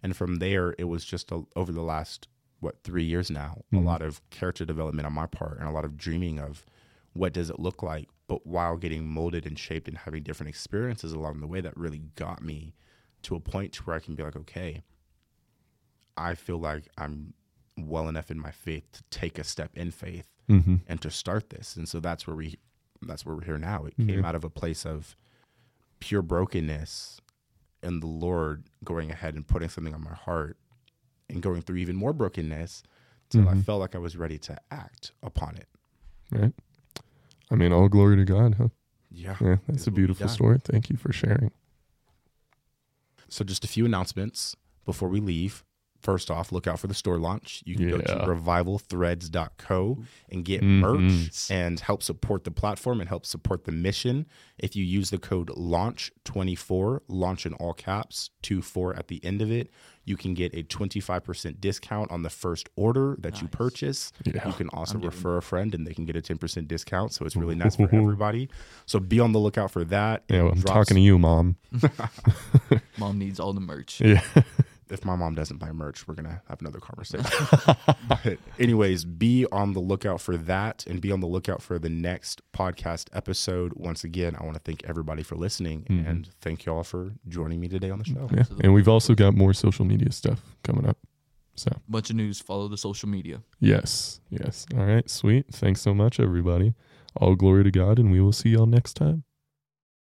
And from there, it was just a, over the last, what, three years now, a lot of character development on my part and a lot of dreaming of what does it look like, but while getting molded and shaped and having different experiences along the way that really got me to a point to where I can be like, okay, I feel like I'm well enough in my faith to take a step in faith Mhm. and to start this. And so that's where we that's where we're here now. It came out of a place of pure brokenness and the Lord going ahead and putting something on my heart and going through even more brokenness till I felt like I was ready to act upon it. Right. I mean, all glory to God, huh? Yeah. Yeah, that's a beautiful story. Thank you for sharing. So just a few announcements before we leave. First off, look out for the store launch. You can go to Yeah. revivalthreads.co and get Mhm. merch and help support the platform and help support the mission. If you use the code LAUNCH24, launch in all caps, 24 at the end of it, you can get a 25% discount on the first order that you purchase. Yeah. You can also I'm getting refer a friend and they can get a 10% discount. So it's really nice for everybody. So be on the lookout for that. Yeah, It I'm drops- talking to you, mom. Mom needs all the merch. Yeah. If my mom doesn't buy merch, we're gonna have another conversation. but anyways, be on the lookout for that and be on the lookout for the next podcast episode. Once again, I want to thank everybody for listening mm-hmm. and thank you all for joining me today on the show. Yeah. And we've also got more social media stuff coming up. So, Bunch of news. Follow the social media. yes. Yes. All right. Sweet. Thanks so much, everybody. All glory to God, and we will see y'all next time.